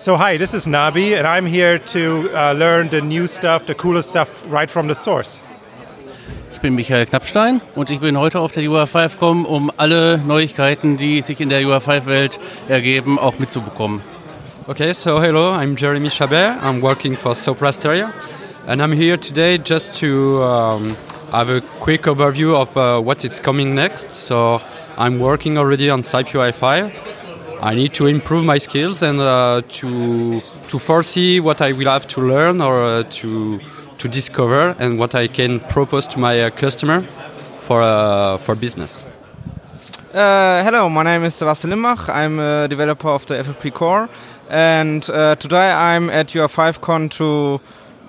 So hi, this is Nabi, and I'm here to uh, learn the new stuff, the coolest stuff right from the source. Ich bin Michael Knappstein und ich bin heute auf der UR5 gekommen, um alle Neuigkeiten, die sich in der UR5-Welt ergeben, auch mitzubekommen. Okay, so hello, I'm Jeremy Chabert. I'm working for Soprasteria, and I'm here today just to um, have a quick overview of uh, what is coming next. So I'm working already on SAP UI5. I need to improve my skills and uh, to to foresee what I will have to learn or uh, to to discover and what I can propose to my uh, customer for uh, for business. Uh, hello, my name is Sebastian Limbach. I'm a developer of the FFP Core, and uh, today I'm at UI5Con to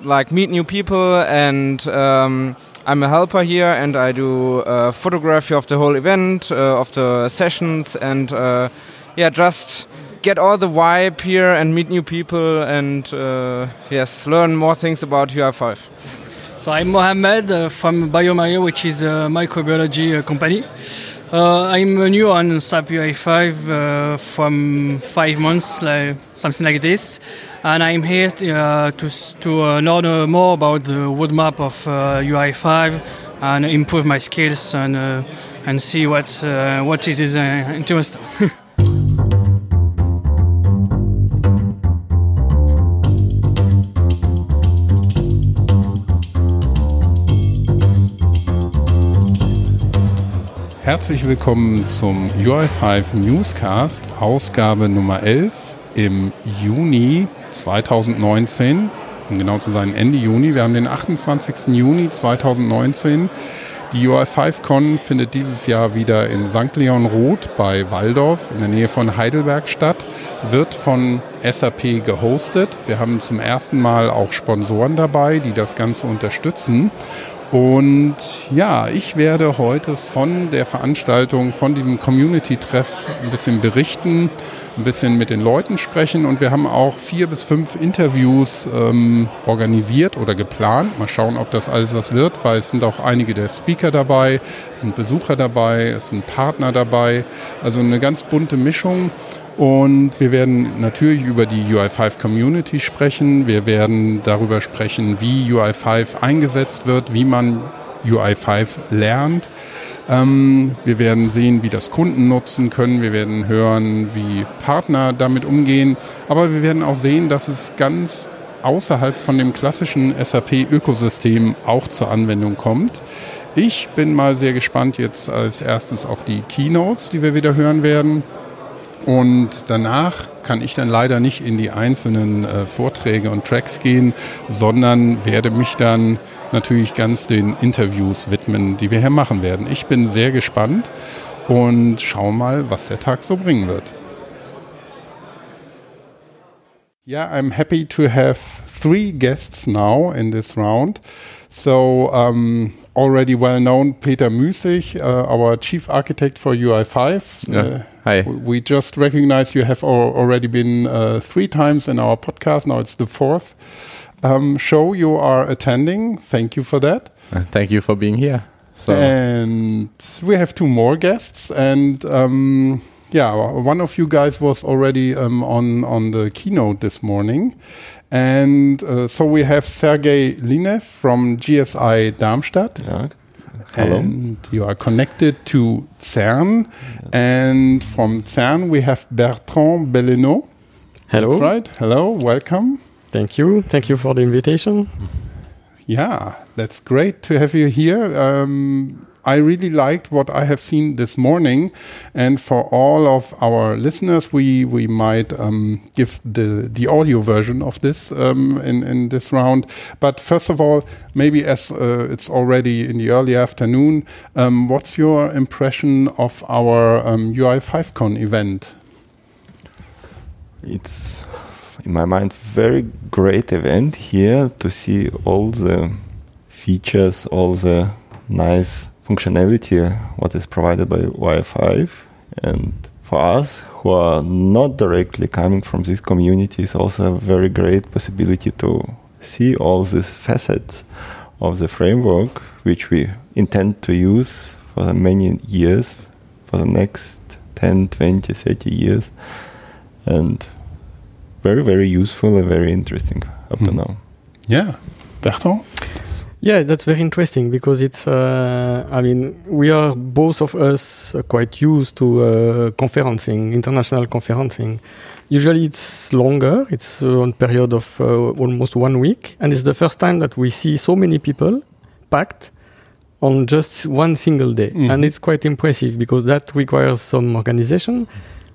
like meet new people, and um, I'm a helper here, and I do photography of the whole event, of the sessions, and yeah, just get all the vibe here and meet new people and uh, yes, learn more things about UI5. So I'm Mohamed uh, from bioMérieux, which is a microbiology uh, company. Uh, I'm new on SAP UI5 uh, from five months, like, something like this, and I'm here uh, to to learn more about the roadmap of UI5 and improve my skills and and see what what it is interesting. Herzlich willkommen zum UI5 Newscast, Ausgabe Nummer 11 im Juni 2019, um genau zu sein, Ende Juni. Wir haben den 28. Juni 2019. Die UI5Con findet dieses Jahr wieder in St. Leon Roth bei Waldorf in der Nähe von Heidelberg statt, wird von SAP gehostet. Wir haben zum ersten Mal auch Sponsoren dabei, die das Ganze unterstützen. Und ja, ich werde heute von der Veranstaltung, von diesem Community-Treff ein bisschen berichten, ein bisschen mit den Leuten sprechen und wir haben auch vier bis fünf Interviews ähm, organisiert oder geplant. Mal schauen, ob das alles was wird, weil es sind auch einige der Speaker dabei, es sind Besucher dabei, es sind Partner dabei, also eine ganz bunte Mischung. Und wir werden natürlich über die UI5 Community sprechen. Wir werden darüber sprechen, wie UI5 eingesetzt wird, wie man UI5 lernt. Ähm, wir werden sehen, wie das Kunden nutzen können. Wir werden hören, wie Partner damit umgehen. Aber wir werden auch sehen, dass es ganz außerhalb von dem klassischen SAP-Ökosystem auch zur Anwendung kommt. Ich bin mal sehr gespannt jetzt als erstes auf die Keynotes, die wir wieder hören werden. Und danach kann ich dann leider nicht in die einzelnen äh, Vorträge und Tracks gehen, sondern werde mich dann natürlich ganz den Interviews widmen, die wir hier machen werden. Ich bin sehr gespannt und schau mal, was der Tag so bringen wird. Yeah, I'm happy to have three guests now in this round. So, um, already well known Peter Müßig, uh, our chief architect for UI5. Yeah. Uh, Hi. We just recognize you have already been uh, three times in our podcast. Now it's the fourth um, show you are attending. Thank you for that. Uh, thank you for being here. So And we have two more guests, and um, yeah, one of you guys was already um, on on the keynote this morning, and uh, so we have Sergei Linev from GSI Darmstadt. Yeah. Hello. And you are connected to CERN, and from CERN we have Bertrand Bellenot. Hello. That's right. Hello, welcome. Thank you. Thank you for the invitation. Yeah, that's great to have you here. Um, I really liked what I have seen this morning, and for all of our listeners, we we might um, give the the audio version of this um, in in this round. But first of all, maybe as uh, it's already in the early afternoon, um, what's your impression of our um, UI5Con event? It's in my mind very great event here to see all the features, all the nice functionality what is provided by UI5 and for us who are not directly coming from this community is also a very great possibility to see all these facets of the framework which we intend to use for the many years for the next 10 20 30 years and very, very useful and very interesting up to Mhm. now. Yeah. Bertrand? Yeah, that's very interesting because it's. Uh, I mean, we are both of us uh, quite used to uh, conferencing, international conferencing. Usually, it's longer. It's uh, on period of uh, almost one week, and it's the first time that we see so many people packed on just one single day, Mhm. and it's quite impressive because that requires some organization.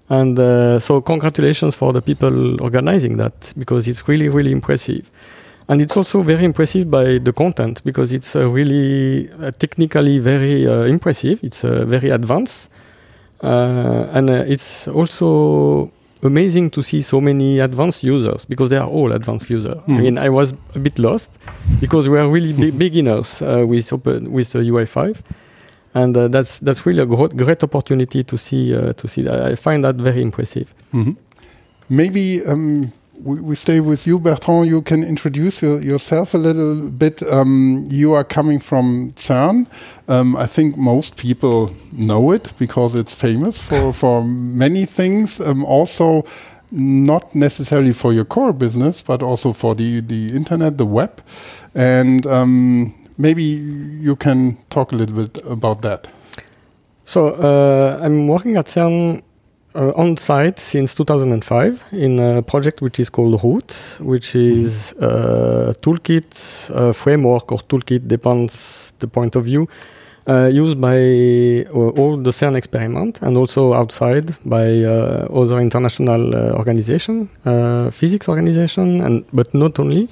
And uh, so, congratulations for the people organizing that because it's really, really impressive. And it's also very impressive by the content because it's uh, really uh, technically very uh, impressive. It's uh, very advanced. Uh, and uh, it's also amazing to see so many advanced users because they are all advanced users. I Mhm. mean, I was a bit lost because we are really be- beginners uh, with open, with the UI5. And uh, that's that's really a gro- great opportunity to see uh, to see that. I find that very impressive. Mhm. Maybe um, we, we stay with you, Bertrand. You can introduce your, yourself a little bit. Um, you are coming from CERN. Um, I think most people know it because it's famous for, for many things. Um, also, not necessarily for your core business, but also for the, the internet, the web. And um, maybe you can talk a little bit about that. So uh, I'm working at CERN on site since 2005 in a project which is called Root, which is a toolkit uh, framework or toolkit depends the point of view. Uh, used by uh, all the CERN experiment and also outside by uh, other international uh, organization, uh, physics organization, and but not only,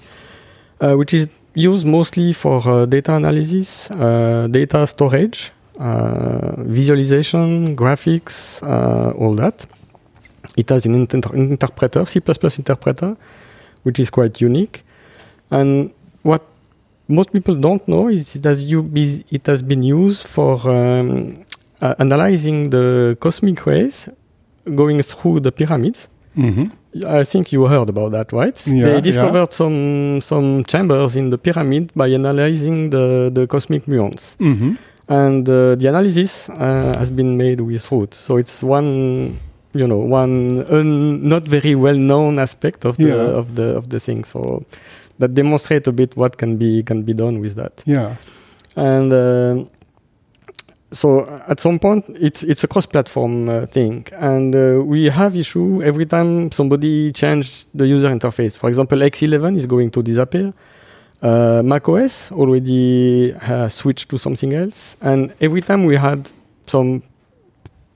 uh, which is used mostly for uh, data analysis, uh, data storage, uh, visualization, graphics, uh, all that. It has an inter- interpreter, C++ interpreter, which is quite unique. And what most people don't know is it has, be, it has been used for um, uh, analyzing the cosmic rays going through the pyramids. Mhm. I think you heard about that, right? Yeah, they discovered some some chambers in the pyramid by analyzing the, the cosmic muons. Mhm. And uh, the analysis uh, has been made with root. So it's one, you know, one un, not very well known aspect of the Yeah. of the of the thing. So that demonstrate a bit what can be can be done with that. Yeah. And um so at some point, it's it's a cross-platform uh, thing, and uh, we have issue every time somebody change the user interface. For example, X11 is going to disappear. Uh, macOS already has switched to something else, and every time we had some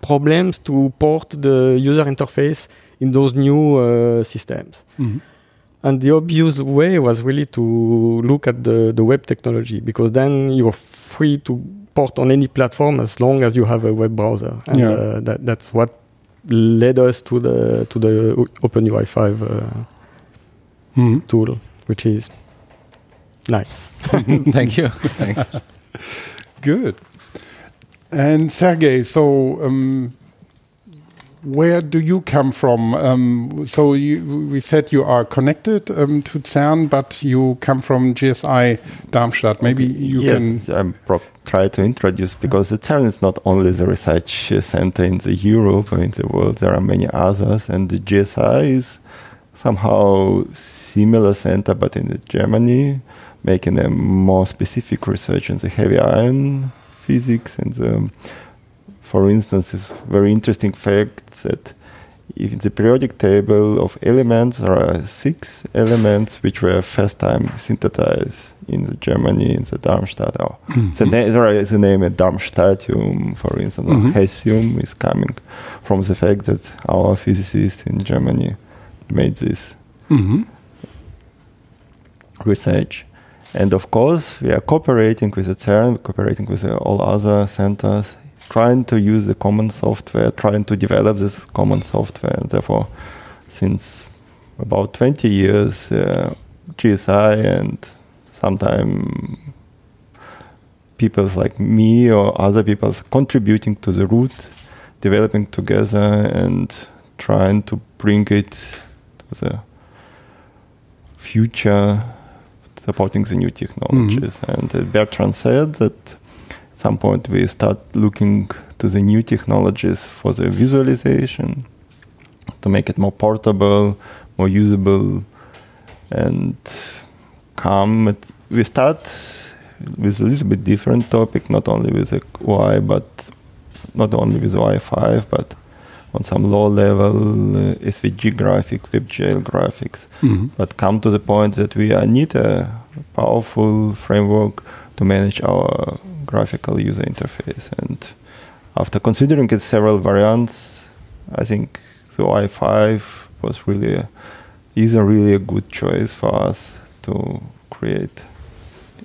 problems to port the user interface in those new uh, systems. Mhm. And the obvious way was really to look at the, the web technology because then you're free to port on any platform as long as you have a web browser. And Yeah. uh, that, that's what led us to the to the OpenUI5 uh, Mhm. tool, which is nice. Thank you. Thanks. Good. And Sergey, so um, where do you come from? Um, so you, we said you are connected um, to CERN, but you come from GSI Darmstadt. Maybe you yes, can. I'm pro- try to introduce because the CERN is not only the research center in the Europe or in the world. There are many others, and the GSI is somehow similar center, but in the Germany, making a more specific research in the heavy ion physics and the, for instance, it's very interesting fact that in the periodic table of elements there are six elements which were first time synthesized in the Germany in the Darmstadt. Or the, na- there is the name Darmstadtium, for instance, or Mhm. Hassium is coming from the fact that our physicists in Germany made this Mhm. research. And of course, we are cooperating with the CERN, cooperating with all other centers, trying to use the common software, trying to develop this common software. And therefore, since about 20 years, uh, GSI and sometimes people like me or other people contributing to the root, developing together and trying to bring it to the future supporting the new technologies. And uh, Bertrand said that at some point we start looking to the new technologies for the visualization to make it more portable, more usable and calm. It, we start with a little bit different topic, not only with the UI, but not only with UI 5, but on some low level uh, SVG graphic, WebGL graphics, Mhm. but come to the point that we uh, need a powerful framework to manage our graphical user interface. And after considering it several variants, I think the UI5 was really a, is a really a good choice for us to create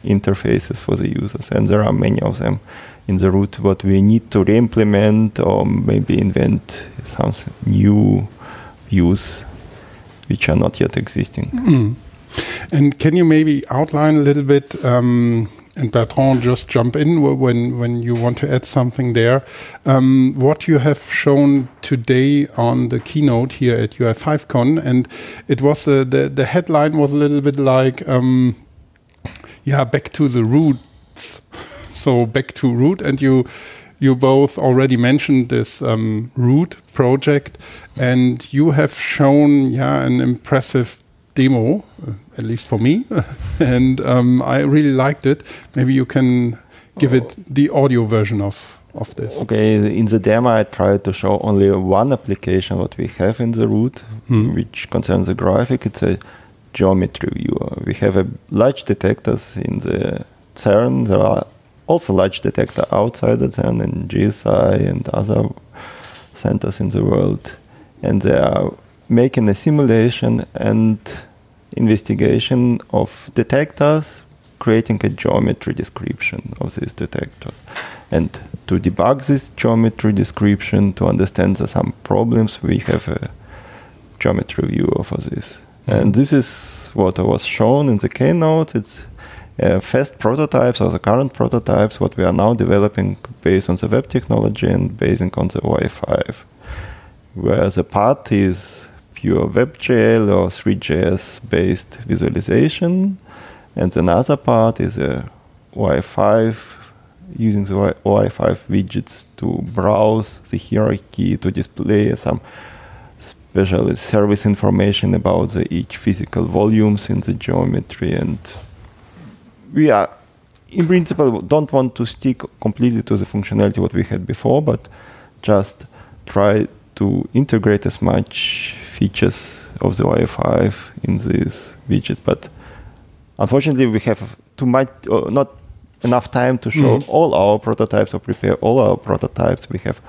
interfaces for the users, and there are many of them in the root. What we need to re-implement or maybe invent some new views which are not yet existing. Mm. And can you maybe outline a little bit, um, and Bertrand, just jump in when, when you want to add something there, um, what you have shown today on the keynote here at UI5Con, and it was the, the, the headline was a little bit like, um, yeah, back to the roots. So back to root, and you you both already mentioned this um, root project, and you have shown yeah an impressive demo, uh, at least for me, and um, I really liked it. Maybe you can give it the audio version of of this. Okay, in the demo, I tried to show only one application what we have in the root, Hmm. which concerns the graphic. It's a geometry viewer. We have a large detectors in the CERN. There are also large detector outside the CERN in GSI and other centers in the world, and they are making a simulation and investigation of detectors, creating a geometry description of these detectors. And to debug this geometry description, to understand the, some problems, we have a geometry viewer for this. Mm-hmm. And this is what was shown in the keynote. It's uh, fast prototypes or the current prototypes, what we are now developing based on the web technology and based on the UI5, where the part is pure WebGL or three.js based visualization, and another part is a UI5 using the Wi- UI5 widgets to browse the hierarchy to display some special service information about the each physical volumes in the geometry and we are in principle don't want to stick completely to the functionality what we had before but just try to integrate as much features of the UI5 in this widget but unfortunately we have too much uh, not enough time to show Mhm. all our prototypes or prepare all our prototypes we have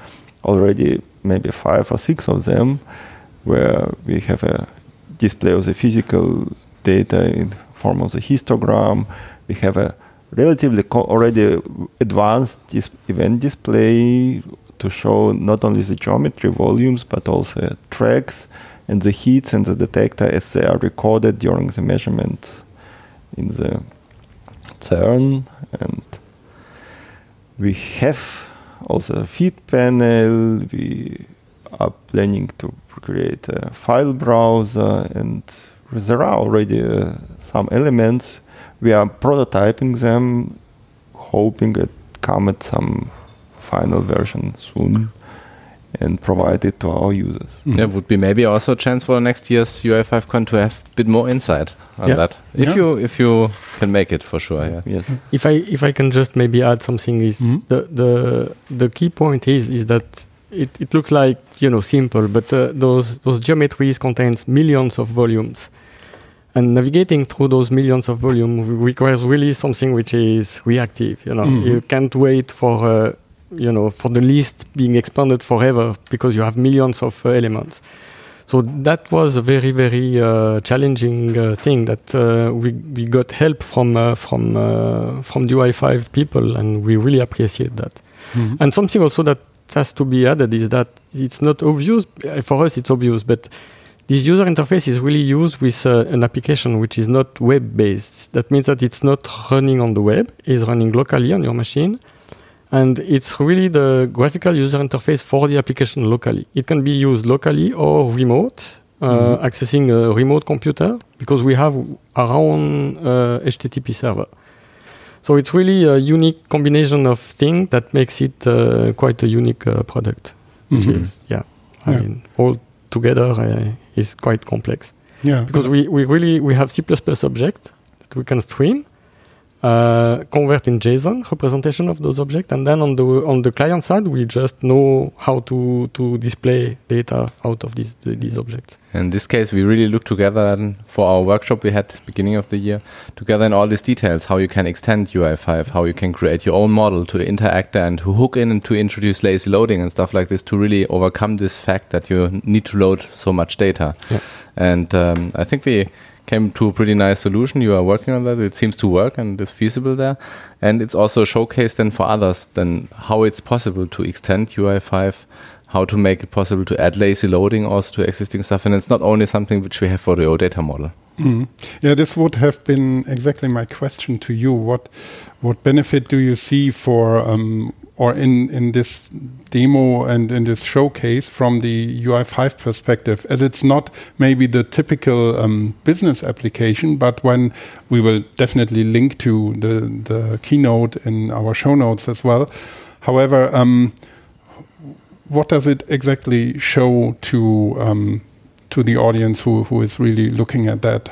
already maybe five or six of them where we have a display of the physical data in form of the histogram. We have a relatively already advanced dis- event display to show not only the geometry volumes but also tracks and the heats and the detector as they are recorded during the measurement in the CERN. And we have also a fit panel. We are planning to create a file browser and there are already uh, some elements we are prototyping them hoping it come at some final version soon and provide it to our users There would be maybe also a chance for next year's UI5Con to have a bit more insight on Yeah. that. If Yeah. you if you can make it for sure, yeah. yes If I if I can just maybe add something is Mhm. the the the key point is is that it, it looks like you know simple, but uh, those those geometries contains millions of volumes, and navigating through those millions of volume requires really something which is reactive. You know, Mhm. you can't wait for uh, you know for the list being expanded forever because you have millions of uh, elements. So that was a very very uh, challenging uh, thing that uh, we we got help from uh, from uh, from the UI5 people and we really appreciate that. Mhm. And something also that has to be added is that it's not obvious for us. It's obvious, but this user interface is really used with uh, an application which is not web based. That means that it's not running on the web; it's running locally on your machine. And it's really the graphical user interface for the application locally. It can be used locally or remote, uh, Mhm. accessing a remote computer, because we have our own uh, HTTP server. So it's really a unique combination of things that makes it uh, quite a unique uh, product. Which Mhm. is, yeah, I Yeah. mean, all together is quite complex. Yeah. because we, we really we have C++ object that we can stream, uh, convert in JSON representation of those objects, and then on the on the client side we just know how to to display data out of these these objects. In this case, we really look together for our workshop we had beginning of the year together in all these details, how you can extend UI5, how you can create your own model to interact and to hook in and to introduce lazy loading and stuff like this to really overcome this fact that you need to load so much data. Yeah. And um, I think we came to a pretty nice solution. You are working on that. It seems to work and is feasible there. And it's also a showcase then for others then how it's possible to extend UI5 how to make it possible to add lazy loading also to existing stuff. And it's not only something which we have for the OData model. Mhm. Yeah, this would have been exactly my question to you. What what benefit do you see for um, or in in this demo and in this showcase from the UI5 perspective, as it's not maybe the typical um, business application, but when we will definitely link to the the keynote in our show notes as well. However, um, what does it exactly show to um, to the audience who, who is really looking at that?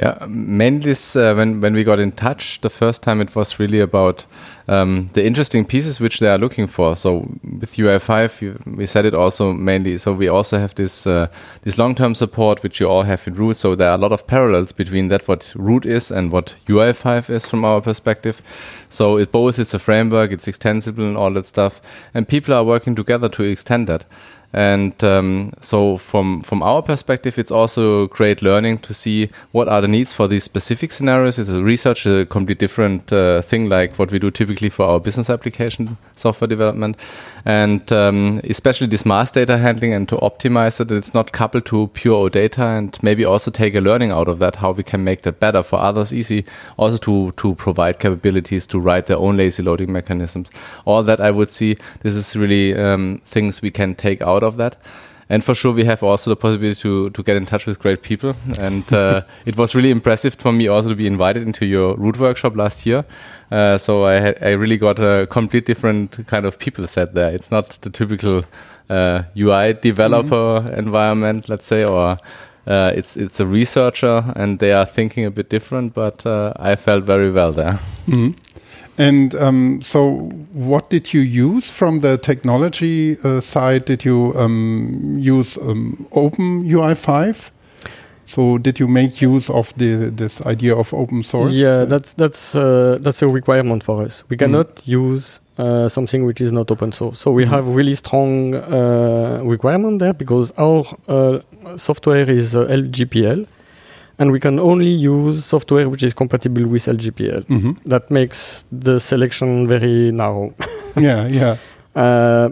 Yeah, mainly uh, when when we got in touch the first time, it was really about um, the interesting pieces which they are looking for. So with UI5, you, we said it also mainly. So we also have this uh, this long term support which you all have in root. So there are a lot of parallels between that what root is and what UI5 is from our perspective. So it both it's a framework, it's extensible and all that stuff, and people are working together to extend that. And um, so, from from our perspective, it's also great learning to see what are the needs for these specific scenarios. It's a research, a completely different uh, thing, like what we do typically for our business application software development, and um, especially this mass data handling and to optimize it. It's not coupled to pure data, and maybe also take a learning out of that, how we can make that better for others, easy, also to to provide capabilities to write their own lazy loading mechanisms. All that I would see. This is really um, things we can take out of that. And for sure, we have also the possibility to, to get in touch with great people. And uh, it was really impressive for me also to be invited into your root workshop last year. Uh, so I, I really got a complete different kind of people set there. It's not the typical uh, UI developer environment, let's say, or uh, it's it's a researcher, and they are thinking a bit different. But uh, I felt very well there. Mhm. And um, so, what did you use from the technology uh, side? Did you um, use um, Open UI5? So, did you make use of the this idea of open source? Yeah, that's that's uh, that's a requirement for us. We cannot use uh, something which is not open source. So we Mhm. have really strong uh, requirement there because our uh, software is uh, LGPL, and we can only use software which is compatible with LGPL. Mhm. That makes the selection very narrow. yeah, yeah. Uh,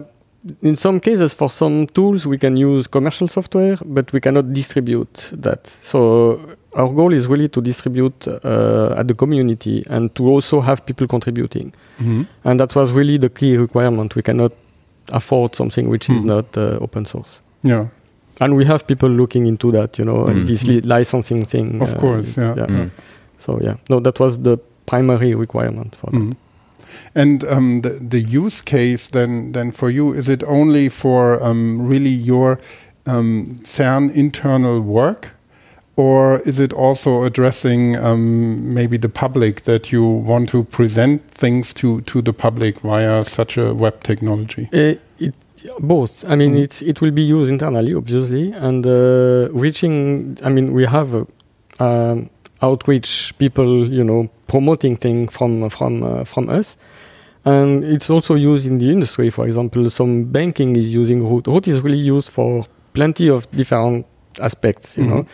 in some cases, for some tools, we can use commercial software, but we cannot distribute that. So our goal is really to distribute uh, at the community and to also have people contributing. Mhm. And that was really the key requirement. We cannot afford something which is Hmm. not uh, open source. Yeah. And we have people looking into that, you know, and Mm. this li- licensing thing. Of uh, course, it's- yeah. Mm. So yeah, no, that was the primary requirement for that. Mhm. And um, the the use case then then for you is it only for um, really your um, CERN internal work, or is it also addressing um, maybe the public that you want to present things to to the public via such a web technology? Uh, it, both. I mean, Mm. it's it will be used internally, obviously, and uh, reaching. I mean, we have uh, um, outreach people, you know, promoting things from from uh, from us, and it's also used in the industry. For example, some banking is using Root. Root is really used for plenty of different aspects. You Mhm. know.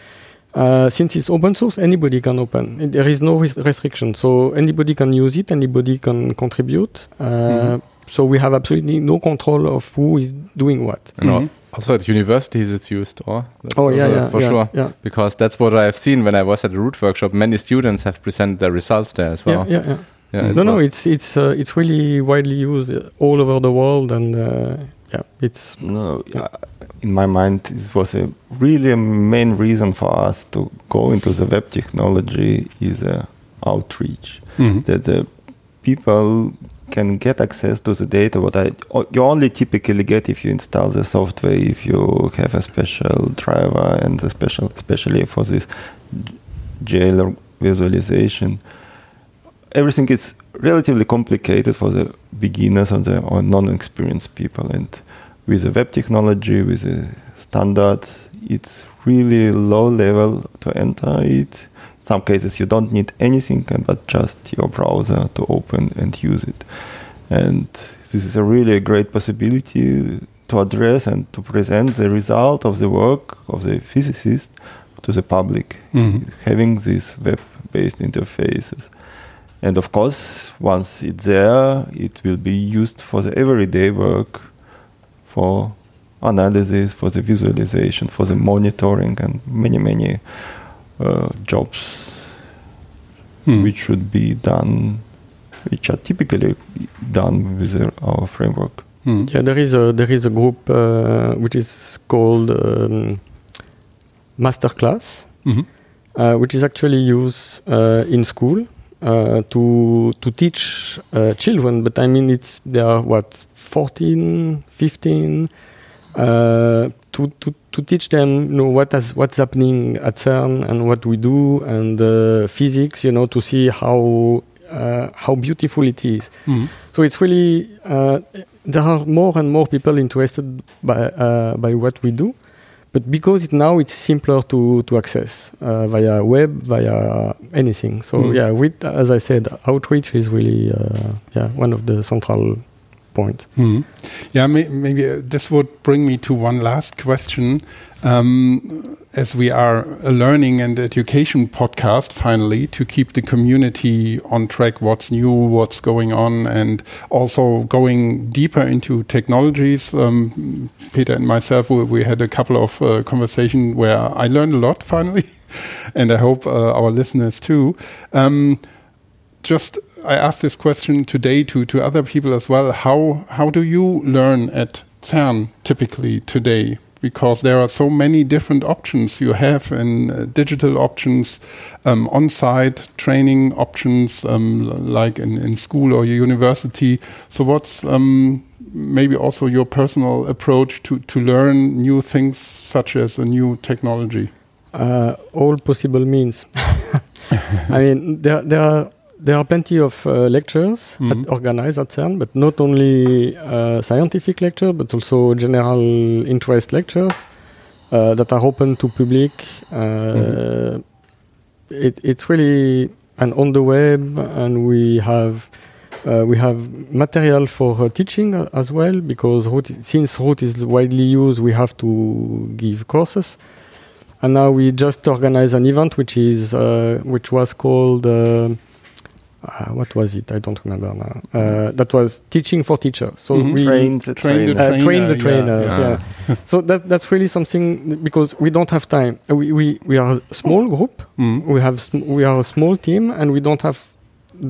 Uh, since it's open source, anybody can open. It- There is no res- restriction, so anybody can use it. Anybody can contribute. Uh, Mhm. So we have absolutely no control of who is doing what. And al- Mhm. also at universities, it's used, or that's Oh yeah, yeah, for yeah, sure. Yeah, Because that's what I've seen when I was at the root workshop. Many students have presented their results there as well. yeah, yeah, yeah. Yeah, it no, no, it's it's uh, it's really widely used all over the world, and uh, yeah, it's No, uh, in my mind, this was a really a main reason for us to go into the web technology is uh, outreach. Mhm. That the people can get access to the data what I you only typically get if you install the software if you have a special driver and a special especially for this JL visualization. Everything is relatively complicated for the beginners or the or non-experienced people. And with the web technology with the standards it's really low level to enter it some cases you don't need anything but just your browser to open and use it and this is a really a great possibility to address and to present the result of the work of the physicist to the public Mhm. having these web-based interfaces and of course once it's there it will be used for the everyday work for analysis for the visualization for the monitoring and many many uh, jobs Hmm. which should be done which are typically done with our framework Hmm. Yeah, there is a there is a group uh, which is called um, Masterclass, Mhm. uh, which is actually used uh, in school uh, to to teach uh, children. But I mean, it's they are what 14, 15. Uh, to, to, to teach them you know what has what's happening at CERN and what we do and uh, physics you know to see how uh, how beautiful it is Mhm. so it's really uh, there are more and more people interested by uh, by what we do, but because it, now it's simpler to to access uh, via web, via anything. So Mm. yeah, with as I said, outreach is really uh, yeah one of the central points. Hmm. Yeah, may, maybe uh, this would bring me to one last question. Um, as we are a learning and education podcast, finally, to keep the community on track, what's new, what's going on, and also going deeper into technologies. Um, Peter and myself, we, we had a couple of uh, conversations where I learned a lot finally, and I hope uh, our listeners too. Um, just I asked this question today to, to other people as well. How how do you learn at CERN typically today? Because there are so many different options you have in uh, digital options, um, on-site training options, um, like in, in school or university. So what's um, maybe also your personal approach to, to learn new things such as a new technology? uh, all possible means. I mean, there there are there are plenty of uh, lectures Mhm. at, organized at CERN, but not only uh, scientific lecture, but also general interest lectures uh, that are open to public. Uh, it, it's really and on the web, and we have. Uh, we have material for uh, teaching uh, as well because Root, since Root is widely used, we have to give courses and now we just organize an event which is uh, which was called uh, uh, what was it? I don't remember now. Uh, that was teaching for teachers. So Mhm. we train the Train the trainer. uh, train the trainers. yeah. Yeah. so that that's really something because we don't have time. Uh, We we, we are a small group. Mm. We have sm- we are a small team, and we don't have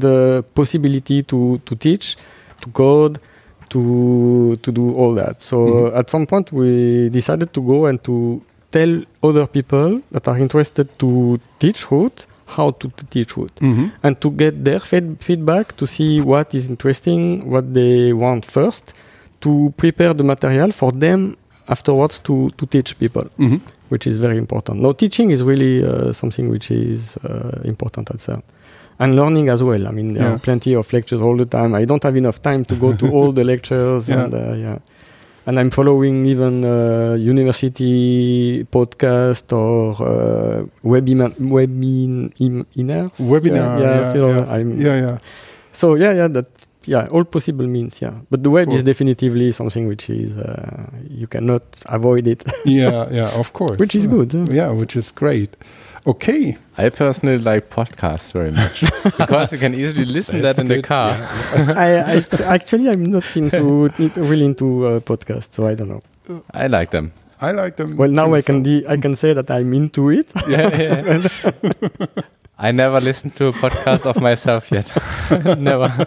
the possibility to to teach, to code, to to do all that. So Mhm. at some point, we decided to go and to tell other people that are interested to teach root how to, teach root Mhm. and to get their feed- feedback to see what is interesting, what they want first, to prepare the material for them afterwards to, to teach people, Mhm. which is very important. Now, teaching is really uh, something which is uh, important at CERN. And learning as well. I mean, there Yeah. are plenty of lectures all the time. I don't have enough time to go to all the lectures. Yeah. And, uh, yeah. And I'm following even uh, university podcast or uh, webinar, webinars. Webinar, Yeah, yeah, you know, yeah. I'm, Yeah, yeah. so yeah, yeah, that yeah, all possible means yeah. But the web Cool. is definitively something which is uh, you cannot avoid it, yeah, yeah, of course. which is good. yeah. Yeah, which is great. Okay. I personally like podcasts very much because you can easily listen that in the good, car. I, I actually I'm not into, into really into uh, podcasts, so I don't know. I like them. I like them. Well, now I can so- de- I can say that I'm into it. Yeah, yeah. I never listened to a podcast of myself yet. never.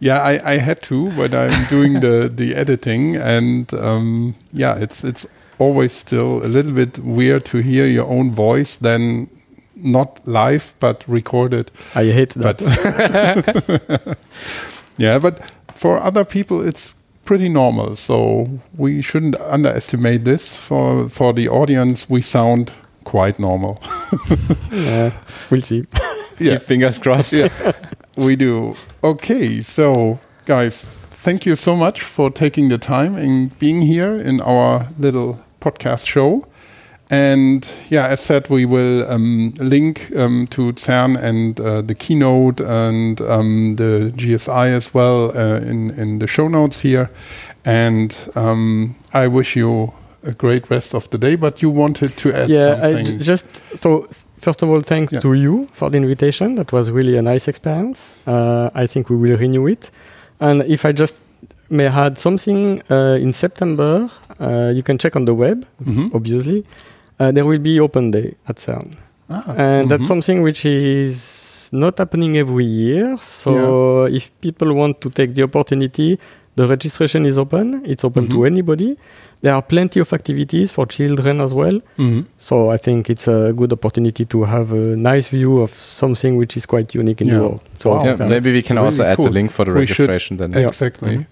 Yeah, I, I had to when I'm doing the the editing, and um, yeah, it's it's always still a little bit weird to hear your own voice, than not live but recorded. I hate that. But Yeah, but for other people, it's pretty normal. So we shouldn't underestimate this. For for the audience, we sound quite normal. Yeah, we'll see. yeah, Fingers crossed. yeah, we do. Okay, so guys, thank you so much for taking the time and being here in our little podcast show. And yeah, as said, we will um, link um, to CERN and uh, the keynote and um, the GSI as well uh, in in the show notes here. And um, I wish you a great rest of the day. But you wanted to add yeah, I something. j- just so first of all, thanks Yeah. to you for the invitation. That was really a nice experience. Uh, I think we will renew it. And if I just may add something uh, in September, you can check on the web, Mhm. obviously. Uh, there will be Open Day at CERN. Ah, and mhm. that's something which is not happening every year. So if people want to take the opportunity, the registration is open. It's open to Mhm. anybody. There are plenty of activities for children as well. Mhm. So I think it's a good opportunity to have a nice view of something which is quite unique in Yeah. the world. So Wow. Yeah, maybe we can really also add cool. the link for the We should- registration then. Yeah. Exactly.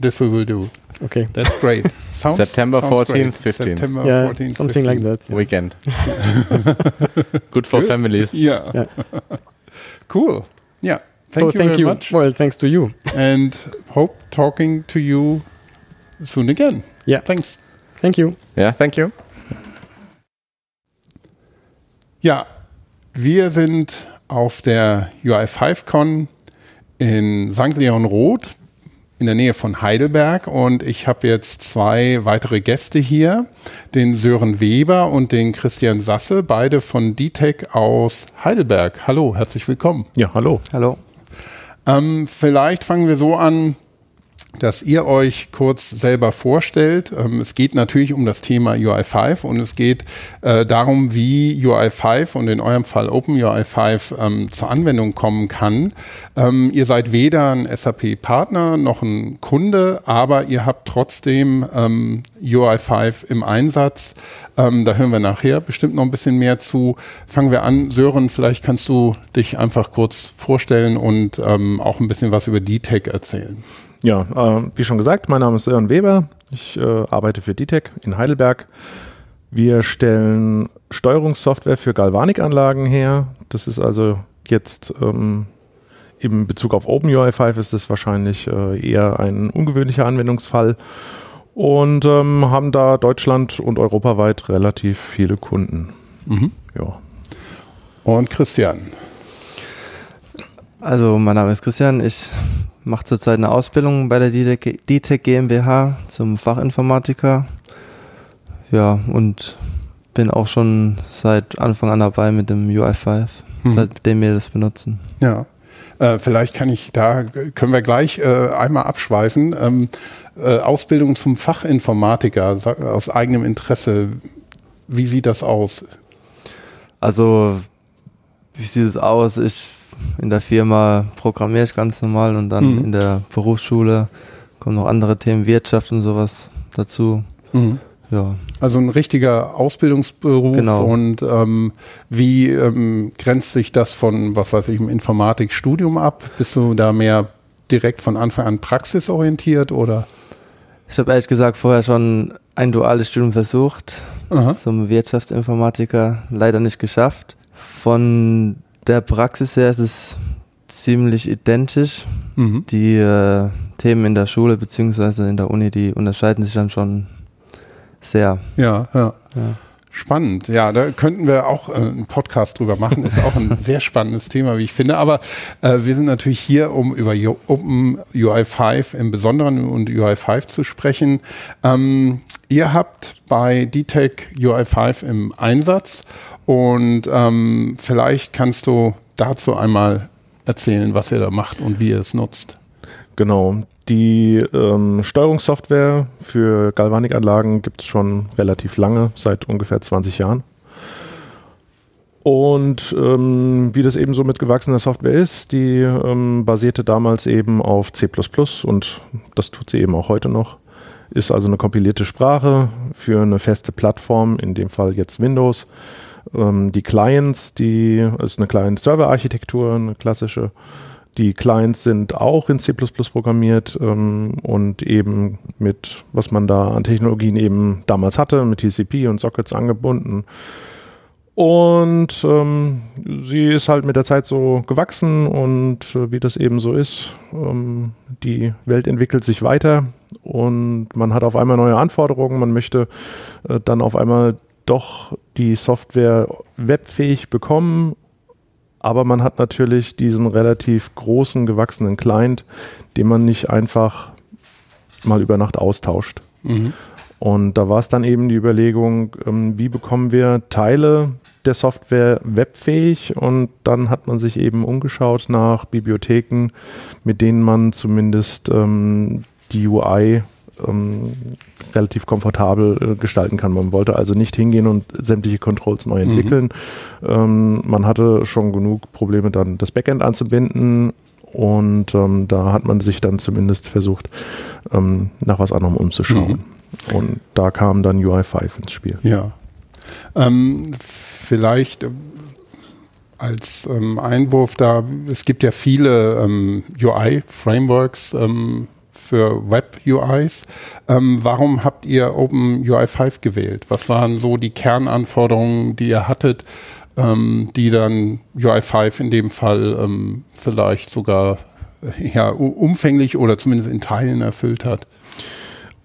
This we will do. Okay. That's great. Sounds, September sounds 14th, great. 15th. September Yeah, 14th, something 15th. like that. yeah. Weekend. Good for Good. families. Yeah. Yeah. cool. Yeah. Thank so you thank very you. much. Well, thanks to you. And hope talking to you soon again. Yeah. Thanks. Thank you. Yeah, thank you. Ja, wir sind auf der UI5Con in St. Leon Roth in der Nähe von Heidelberg und ich habe jetzt zwei weitere Gäste hier, den Sören Weber und den Christian Sasse, beide von DTEC aus Heidelberg. Hallo, herzlich willkommen. Ja, hallo. Hallo. Ähm, vielleicht fangen wir so an, dass ihr euch kurz selber vorstellt. Ähm, es geht natürlich um das Thema UI5 und es geht äh, darum, wie UI5 und in eurem Fall OpenUI5 ähm, zur Anwendung kommen kann. Ähm, ihr seid weder ein SAP-Partner noch ein Kunde, aber ihr habt trotzdem ähm, UI5 im Einsatz. Da hören wir nachher bestimmt noch ein bisschen mehr zu. Fangen wir an. Sören, vielleicht kannst du dich einfach kurz vorstellen und auch ein bisschen was über DTEC erzählen. Ja, äh, wie schon gesagt, mein Name ist Sören Weber. Ich äh, arbeite für DTEC in Heidelberg. Wir stellen Steuerungssoftware für Galvanikanlagen her. Das ist also jetzt ähm, im Bezug auf OpenUI5 ist es wahrscheinlich äh, eher ein ungewöhnlicher Anwendungsfall und ähm, haben da deutschland- und europaweit relativ viele Kunden. Mhm. Ja. Und Christian. Also, mein Name ist Christian. Ich mache zurzeit eine Ausbildung bei der DTEC GmbH zum Fachinformatiker. Ja, und bin auch schon seit Anfang an dabei mit dem UI5, Mhm. seitdem wir das benutzen. Ja. Äh, vielleicht kann ich da, können wir gleich äh, einmal abschweifen. Ähm, äh, Ausbildung zum Fachinformatiker aus eigenem Interesse. Wie sieht das aus? Also, wie sieht es aus? Ich in der Firma programmiere ich ganz normal und dann Mhm. in der Berufsschule kommen noch andere Themen, Wirtschaft und sowas dazu. Ja. Also ein richtiger Ausbildungsberuf Genau. und ähm, wie ähm, grenzt sich das von, was weiß ich, im Informatikstudium ab? Bist du da mehr direkt von Anfang an praxisorientiert oder? Ich habe ehrlich gesagt vorher schon ein duales Studium versucht, Aha. zum Wirtschaftsinformatiker, leider nicht geschafft. Von der Praxis her ist es ziemlich identisch. Mhm. Die äh, Themen in der Schule bzw. in der Uni, die unterscheiden sich dann schon sehr. Ja, ja. Ja. Spannend. Ja, da könnten wir auch äh, einen Podcast drüber machen. Ist auch ein sehr spannendes Thema, wie ich finde. Aber äh, wir sind natürlich hier, um über U- Open UI5 im Besonderen und UI5 zu sprechen. Ähm, ihr habt bei DTEC UI5 im Einsatz und ähm, vielleicht kannst du dazu einmal erzählen, was ihr da macht und wie ihr es nutzt. Genau. Die ähm, Steuerungssoftware für Galvanikanlagen gibt es schon relativ lange, seit ungefähr 20 Jahren. Und ähm, wie das eben so mit gewachsener Software ist, die ähm, basierte damals eben auf C und das tut sie eben auch heute noch. Ist also eine kompilierte Sprache für eine feste Plattform, in dem Fall jetzt Windows. Ähm, die Clients, die ist eine Client-Server-Architektur, eine klassische Die Clients sind auch in C programmiert ähm, und eben mit, was man da an Technologien eben damals hatte, mit TCP und Sockets angebunden. Und ähm, sie ist halt mit der Zeit so gewachsen und äh, wie das eben so ist, ähm, die Welt entwickelt sich weiter und man hat auf einmal neue Anforderungen, man möchte äh, dann auf einmal doch die Software webfähig bekommen aber man hat natürlich diesen relativ großen, gewachsenen Client, den man nicht einfach mal über Nacht austauscht. Mhm. Und da war es dann eben die Überlegung, ähm, wie bekommen wir Teile der Software webfähig und dann hat man sich eben umgeschaut nach Bibliotheken, mit denen man zumindest ähm, die UI ähm, relativ komfortabel äh, gestalten kann. Man wollte also nicht hingehen und sämtliche Controls neu mhm. entwickeln. Mhm. Ähm, man hatte schon genug Probleme, dann das Backend anzubinden. Und ähm, da hat man sich dann zumindest versucht, ähm, nach was anderem umzuschauen. Mhm. Und da kam dann UI5 ins Spiel. Ja. Ähm, vielleicht äh, als ähm, Einwurf da, es gibt ja viele ähm, UI-Frameworks, ähm, für Web-UIs. Ähm, warum habt ihr OpenUI 5 gewählt? Was waren so die Kernanforderungen, die ihr hattet, ähm, die dann UI 5 in dem Fall ähm, vielleicht sogar ja, umfänglich oder zumindest in Teilen erfüllt hat?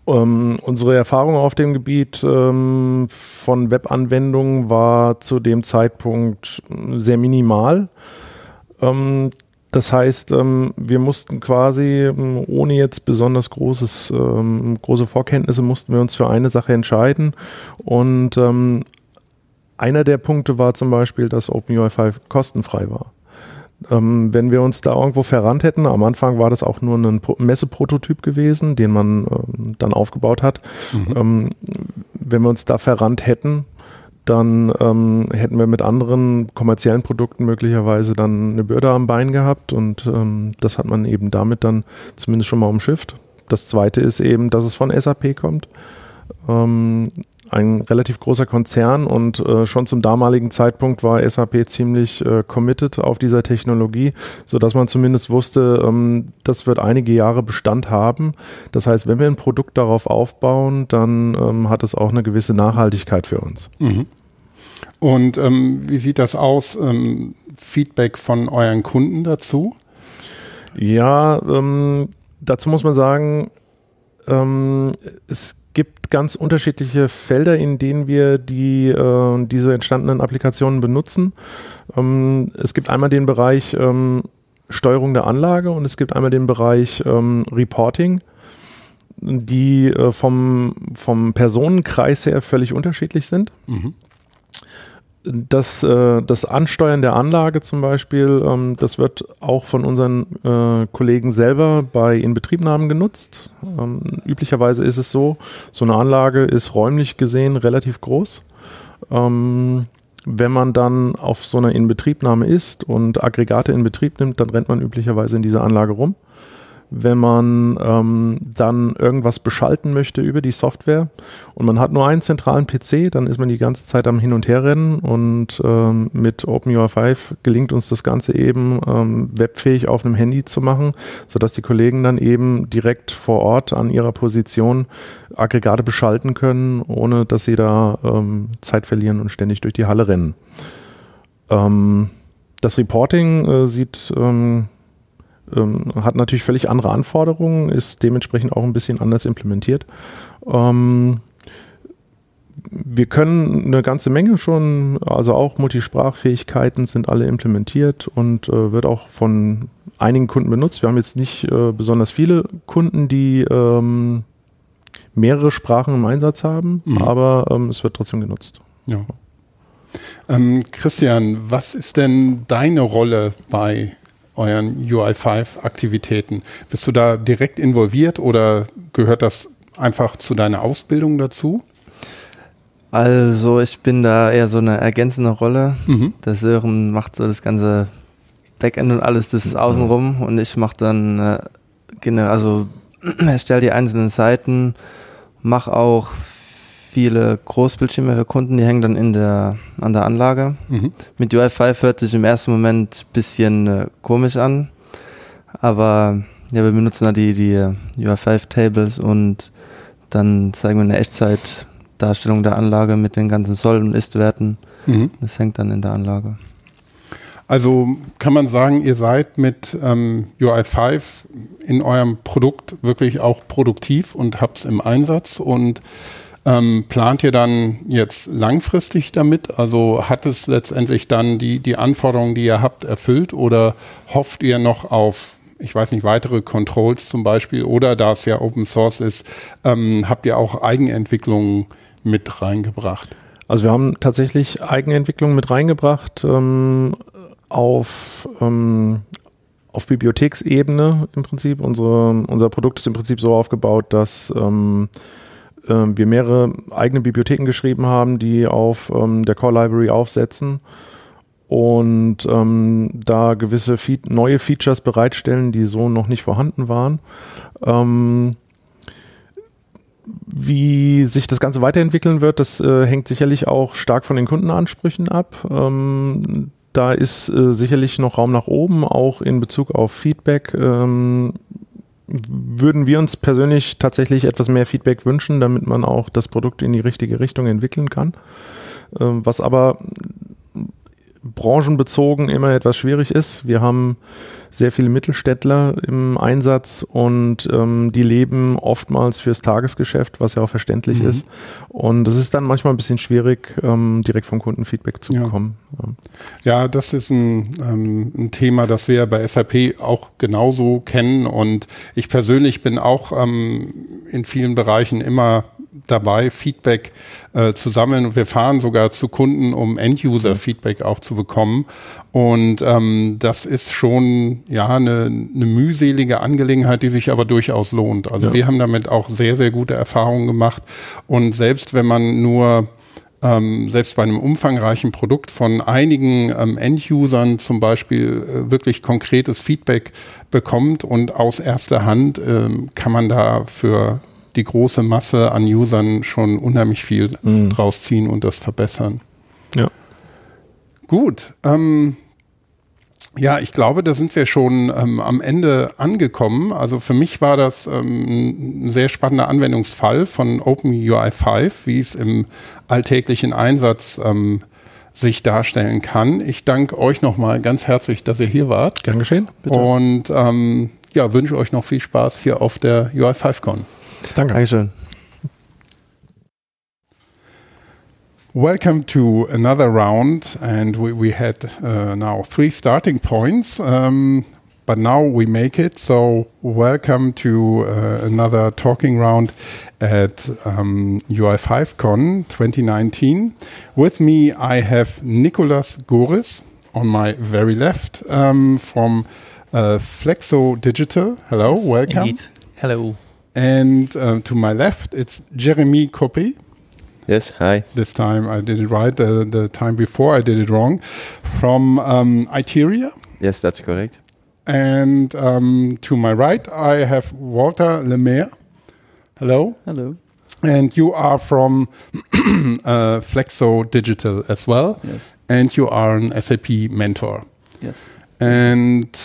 Ähm, unsere Erfahrung auf dem Gebiet ähm, von Webanwendungen war zu dem Zeitpunkt sehr minimal. Ähm, das heißt, ähm, wir mussten quasi, ähm, ohne jetzt besonders großes, ähm, große Vorkenntnisse, mussten wir uns für eine Sache entscheiden. Und einer der Punkte war zum Beispiel, dass OpenUI 5 kostenfrei war. Ähm, wenn wir uns da irgendwo verrannt hätten, am Anfang war das auch nur ein Messeprototyp gewesen, den man ähm, dann aufgebaut hat. Mhm. wenn wir uns da verrannt hätten, dann ähm, hätten wir mit anderen kommerziellen Produkten möglicherweise dann eine Bürde am Bein gehabt und ähm, das hat man eben damit dann zumindest schon mal umschifft. Das zweite ist eben, dass es von SAP kommt. Ähm, ein relativ großer Konzern und äh, schon zum damaligen Zeitpunkt war SAP ziemlich äh, committed auf dieser Technologie, sodass man zumindest wusste, ähm, das wird einige Jahre Bestand haben. Das heißt, wenn wir ein Produkt darauf aufbauen, dann ähm, hat es auch eine gewisse Nachhaltigkeit für uns. Mhm. Und ähm, wie sieht das aus? Ähm, Feedback von euren Kunden dazu? Ja, ähm, dazu muss man sagen, ähm, es gibt ganz unterschiedliche Felder, in denen wir die, äh, diese entstandenen Applikationen benutzen. Ähm, es gibt einmal den Bereich ähm, Steuerung der Anlage und es gibt einmal den Bereich Reporting, die äh, vom, vom Personenkreis her völlig unterschiedlich sind. Mhm das, äh, das Ansteuern der Anlage zum Beispiel, ähm, das wird auch von unseren äh, Kollegen selber bei Inbetriebnahmen genutzt. Ähm, üblicherweise ist es so, so eine Anlage ist räumlich gesehen relativ groß. Ähm, wenn man dann auf so einer Inbetriebnahme ist und Aggregate in Betrieb nimmt, dann rennt man üblicherweise in dieser Anlage rum wenn man ähm, dann irgendwas beschalten möchte über die Software und man hat nur einen zentralen PC, dann ist man die ganze Zeit am Hin- und Herrennen und ähm, mit OpenUI 5 gelingt uns das Ganze eben ähm, webfähig auf einem Handy zu machen, sodass die Kollegen dann eben direkt vor Ort an ihrer Position Aggregate beschalten können, ohne dass sie da ähm, Zeit verlieren und ständig durch die Halle rennen. Ähm, das Reporting äh, sieht ähm, hat natürlich völlig andere Anforderungen, ist dementsprechend auch ein bisschen anders implementiert. Ähm, wir können eine ganze Menge schon, also auch Multisprachfähigkeiten sind alle implementiert und äh, wird auch von einigen Kunden benutzt. Wir haben jetzt nicht äh, besonders viele Kunden, die ähm, mehrere Sprachen im Einsatz haben, mhm. aber ähm, es wird trotzdem genutzt. Ja. Ähm, Christian, was ist denn deine Rolle bei euren UI5-Aktivitäten? Bist du da direkt involviert oder gehört das einfach zu deiner Ausbildung dazu? Also ich bin da eher so eine ergänzende Rolle. Mhm. Der Sören macht so das ganze Backend und alles das ist außenrum und ich mache dann äh, also erstelle die einzelnen Seiten, mache auch viele Großbildschirme für Kunden, die hängen dann in der, an der Anlage. Mhm. Mit UI5 hört sich im ersten Moment ein bisschen äh, komisch an, Aber ja, wir benutzen da die, die UI5-Tables und dann zeigen wir eine Echtzeit-Darstellung der Anlage mit den ganzen Soll- und Ist-Werten. Mhm. Das hängt dann in der Anlage. Also kann man sagen, ihr seid mit ähm, UI5 in eurem Produkt wirklich auch produktiv und habt es im Einsatz und ähm, plant ihr dann jetzt langfristig damit? Also hat es letztendlich dann die, die Anforderungen, die ihr habt, erfüllt oder hofft ihr noch auf, ich weiß nicht, weitere Controls zum Beispiel oder da es ja Open Source ist, ähm, habt ihr auch Eigenentwicklungen mit reingebracht? Also wir haben tatsächlich Eigenentwicklungen mit reingebracht ähm, auf, ähm, auf Bibliotheksebene im Prinzip. Unsere, unser Produkt ist im Prinzip so aufgebaut, dass ähm, äh, wir mehrere eigene Bibliotheken geschrieben haben, die auf ähm, der Core Library aufsetzen und ähm, da gewisse Fe neue Features bereitstellen, die so noch nicht vorhanden waren. Ähm, wie sich das Ganze weiterentwickeln wird, das äh, hängt sicherlich auch stark von den Kundenansprüchen ab. Ähm, da ist äh, sicherlich noch Raum nach oben, auch in Bezug auf Feedback. Würden wir uns persönlich tatsächlich etwas mehr Feedback wünschen, damit man auch das Produkt in die richtige Richtung entwickeln kann. Ähm, was aber branchenbezogen immer etwas schwierig ist. Wir haben sehr viele Mittelständler im Einsatz und ähm, die leben oftmals fürs Tagesgeschäft, was ja auch verständlich Mhm. ist. Und es ist dann manchmal ein bisschen schwierig, ähm, direkt vom Kunden Feedback zu Ja. bekommen. Ja, das ist ein, ähm, ein Thema, das wir bei SAP auch genauso kennen. Und ich persönlich bin auch ähm, in vielen Bereichen immer dabei, Feedback äh, zu sammeln. Und wir fahren sogar zu Kunden, um End-User-Feedback auch zu bekommen. Und ähm, das ist schon ja eine, eine mühselige Angelegenheit, die sich aber durchaus lohnt. Also Ja. wir haben damit auch sehr, sehr gute Erfahrungen gemacht. Und selbst wenn man nur ähm, selbst bei einem umfangreichen Produkt von einigen ähm, End-Usern zum Beispiel äh, wirklich konkretes Feedback bekommt und aus erster Hand ähm, kann man da für die große Masse an Usern schon unheimlich viel draus ziehen und das verbessern. Ja. Gut. Ähm, ja, ich glaube, da sind wir schon ähm, am Ende angekommen. Also für mich war das ähm, ein sehr spannender Anwendungsfall von OpenUI 5, wie es im alltäglichen Einsatz ähm, sich darstellen kann. Ich danke euch nochmal ganz herzlich, dass ihr hier wart. Gern geschehen. Bitte. Und ähm, ja, wünsche euch noch viel Spaß hier auf der UI 5Con. Danke. Dankeschön. Welcome to another round, and we, we had uh, now three starting points, um, but now we make it. So, welcome to uh, another talking round at um, UI5Con 2019. With me, I have Nicolas Goris on my very left um, from uh, Flexso Digital. Hello, Yes, welcome. indeed. Hello. And uh, to my left, it's Jeremy Coppey. Yes, hi. This time I did it right. The, the time before I did it wrong. From um, Iteria. Yes, that's correct. And um, to my right, I have Walter Lemaire. Hello. Hello. And you are from uh, Flexso Digital as well. Yes. And you are an SAP mentor. Yes. And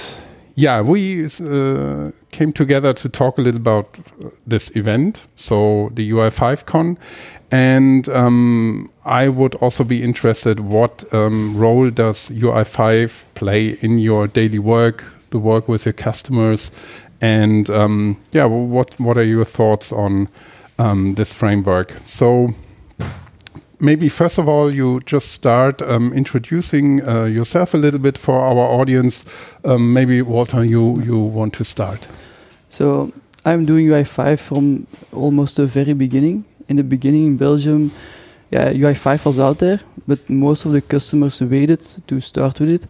yeah, we uh, came together to talk a little about this event, so the UI5Con. And um, I would also be interested what um, role does UI5 play in your daily work, the work with your customers, and um, yeah, what what are your thoughts on um, this framework? So maybe first of all, you just start um, introducing uh, yourself a little bit for our audience. Um, maybe Walter, you you want to start. So I'm doing UI5 from almost the very beginning. In the beginning in Belgium, yeah, UI5 was out there, but most of the customers waited to start with it.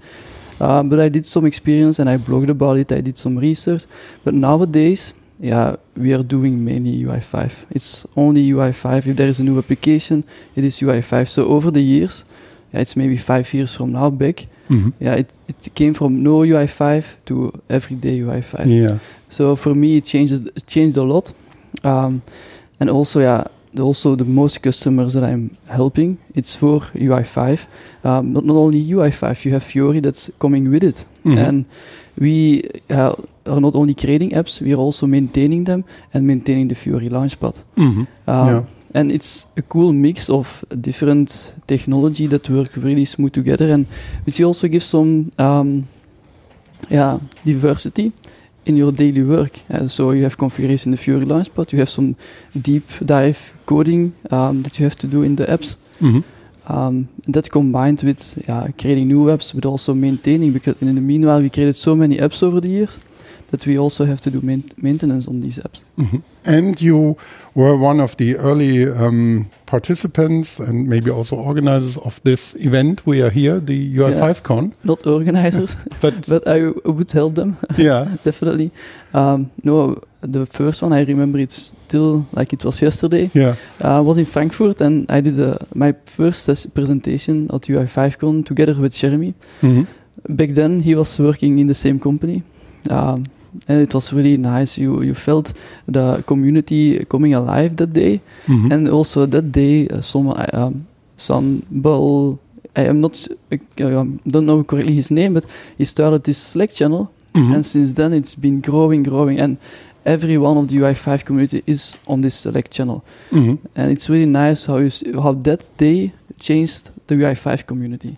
Uh, but I did some experience and I blogged about it. I did some research. But nowadays, yeah, we are doing mainly UI5. It's only UI5. If there is a new application, it is UI5. So over the years, yeah, it's maybe five years from now back. Mhm. Yeah, it, it came from no UI5 to everyday UI5. Yeah. So for me, it changed it changed a lot, um, and also yeah, the- also the most customers that I'm helping, it's for UI5, um, but not only UI5. You have Fiori that's coming with it, Mhm. and we uh, are not only creating apps, we are also maintaining them and maintaining the Fiori Launchpad. Mhm. Um, Yeah. And it's a cool mix of different technology that work really smooth together, and which also gives some um, yeah diversity in your daily work. Uh, so you have configuration in the Fiori Launchpad, you have some deep dive coding um, that you have to do in the apps. Mhm. Um, and that combined with yeah, creating new apps, but also maintaining, because in the meanwhile we created so many apps over the years that we also have to do main- maintenance on these apps. Mhm. And you were one of the early um, participants and maybe also organizers of this event. We are here, the UI5Con. Not organizers, but but I would help them. Yeah. definitely. Um, no, the first one I remember it still like it was yesterday. Yeah. uh, I was in Frankfurt and I did uh, my first presentation at UI5Con together with Jeremy. Mhm. Back then he was working in the same company. Um, and it was really nice. You you felt the community coming alive that day, Mhm. and also that day, uh, some uh, um, some Bell, I am not don't know correctly his name, but he started this Slack channel, Mhm. and since then it's been growing, growing, and every one of the UI5 community is on this Slack channel, Mhm. and it's really nice how you s- how that day changed the UI5 community.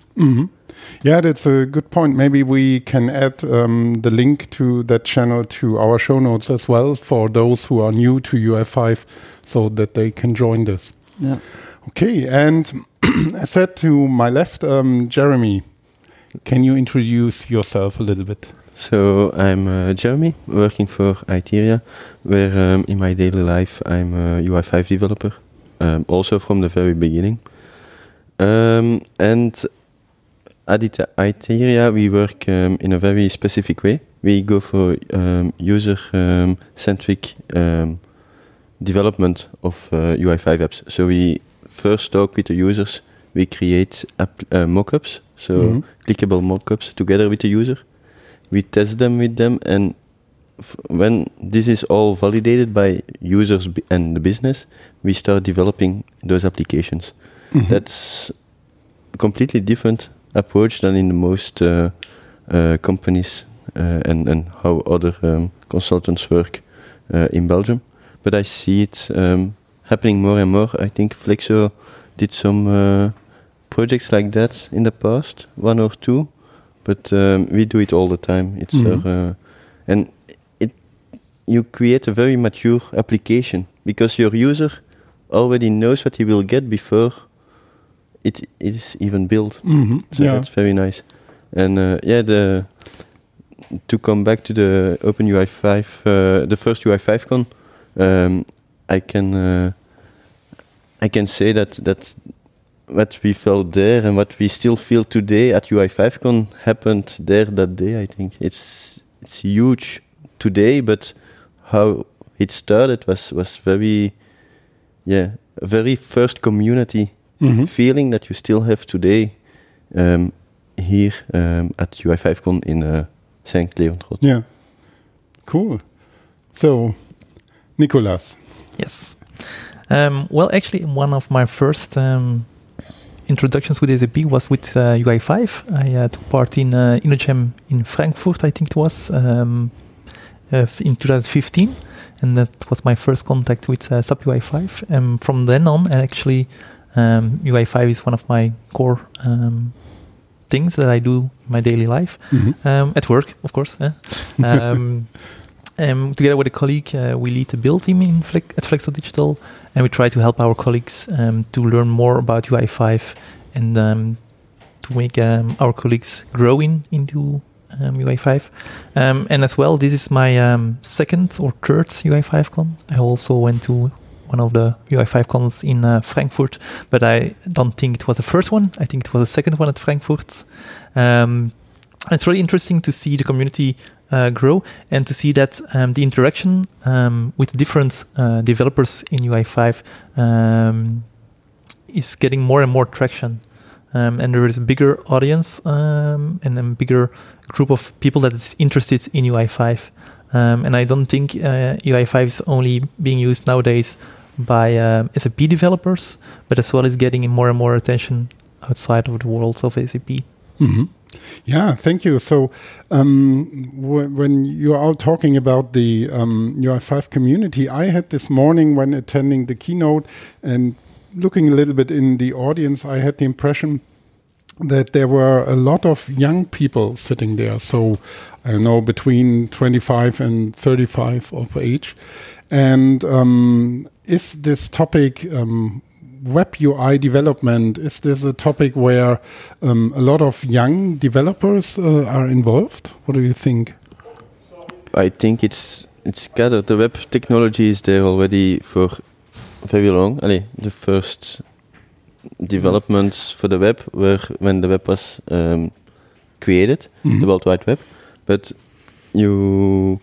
Yeah, that's a good point. Maybe we can add um, the link to that channel to our show notes as well for those who are new to UI5 so that they can join this. Yeah. Okay, and I said to my left, um, Jeremy, can you introduce yourself a little bit? So I'm uh, Jeremy, working for Iteria, where um, in my daily life I'm a UI5 developer, um, also from the very beginning. Um, and at Ite- Iteria we work um, in a very specific way. We go for um, user-centric um, development of uh, UI5 apps. So we first talk with the users, we create app, uh, mockups, so Mhm. clickable mockups together with the user. We test them with them, and when this is all validated by users and the business, we start developing those applications. Mhm. That's completely different approach than in the most uh, uh, companies uh, and and how other um, consultants work uh, in Belgium. But I see it um, happening more and more. I think Flexso did some uh, projects like that in the past, one or two, but um, we do it all the time. It's Mhm. uh, and it you create a very mature application because your user already knows what he will get before it is even built. Mhm, So yeah. that's very nice. And uh, yeah, the to come back to the Open OpenUI5, uh, the first UI5con, um, I can uh, I can say that that what we felt there and what we still feel today at UI5con happened there that day. I think it's it's huge today, but how it started was was very yeah very first community Mhm. feeling that you still have today um, here um, at UI5con in uh, St. Leon-Rot. Yeah. Cool. So, Nicolas. Yes. Um, well, actually, one of my first um, introductions with SAP was with uh, UI5. I uh, took part in uh, InnoJam in Frankfurt, I think it was, um, uh, in 2015. And that was my first contact with uh, SAP UI5. And from then on, and actually, um, UI5 is one of my core um, things that I do in my daily life. Mhm. Um, at work, of course. eh? Um, um, together with a colleague, uh, we lead a build team in Flex- at Flexso Digital, and we try to help our colleagues um, to learn more about UI5 and um, to make um, our colleagues growing into um, UI5. Um, and as well, this is my um, second or third UI5 con. I also went to one of the UI5 cons in uh, Frankfurt, but I don't think it was the first one. I think it was the second one at Frankfurt. Um, it's really interesting to see the community uh, grow and to see that um, the interaction um, with different uh, developers in UI5 um, is getting more and more traction. Um, and there is a bigger audience um, and a bigger group of people that is interested in UI5. Um, and I don't think uh, UI5 is only being used nowadays by um, SAP developers, but as well as getting more and more attention outside of the world of SAP. Mhm. Yeah, thank you. So, um, w- when you're all talking about the um, UI5 community, I had this morning when attending the keynote and looking a little bit in the audience, I had the impression that there were a lot of young people sitting there. So, I don't know, between 25 and 35 of age. And um, is this topic um, web UI development? Is this a topic where um, a lot of young developers uh, are involved? What do you think? I think it's it's scattered. The web technology is there already for very long. Allee, the first developments for the web were when the web was um, created, Mhm. the World Wide Web. But you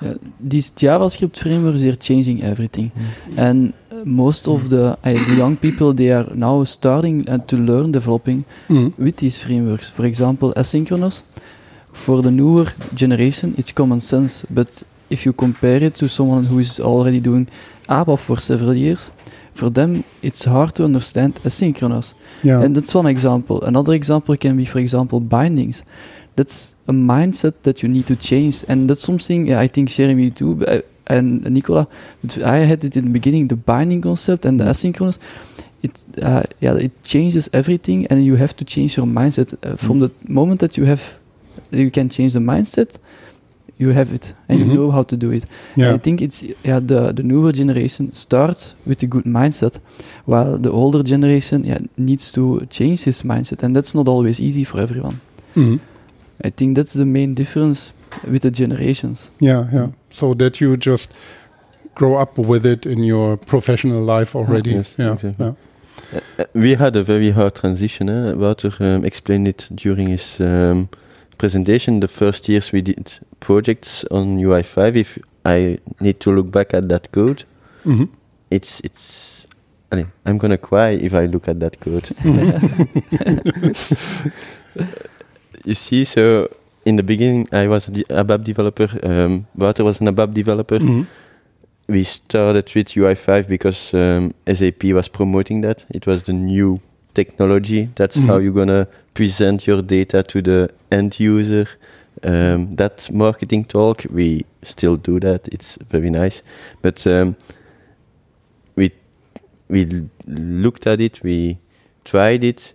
Yeah, these JavaScript frameworks they're changing everything, and uh, most of the, uh, the young people they are now starting uh, to learn developing Mhm. with these frameworks. For example, asynchronous. For the newer generation, it's common sense, but if you compare it to someone who is already doing ABAP for several years, for them it's hard to understand asynchronous. Yeah. And that's one example. Another example can be, for example, bindings. That's a mindset that you need to change, and that's something yeah, I think Jeremy too uh, and Nicola. I had it in the beginning, the binding concept and the asynchronous. It uh, yeah, it changes everything, and you have to change your mindset uh, from the moment that you have, you can change the mindset. You have it, and Mhm. you know how to do it. Yeah. I think it's yeah the the newer generation starts with a good mindset, while the older generation yeah needs to change his mindset, and that's not always easy for everyone. Mhm. I think that's the main difference with the generations. Yeah, yeah. So that you just grow up with it in your professional life already. Yes, yeah, exactly. yeah. Uh, uh, we had a very hard transition. Eh? Wouter um, explained it during his um, presentation. The first years we did projects on UI5. If I need to look back at that code, Mhm. it's it's. allee, I'm gonna cry if I look at that code. you see, so in the beginning, I was a de- ABAP developer. Um, Wouter was an ABAP developer. Mhm. We started with UI5 because um, SAP was promoting that. It was the new technology. That's Mhm. how you're gonna present your data to the end user. Um, that marketing talk, we still do that. It's very nice, but um, we we looked at it. We tried it.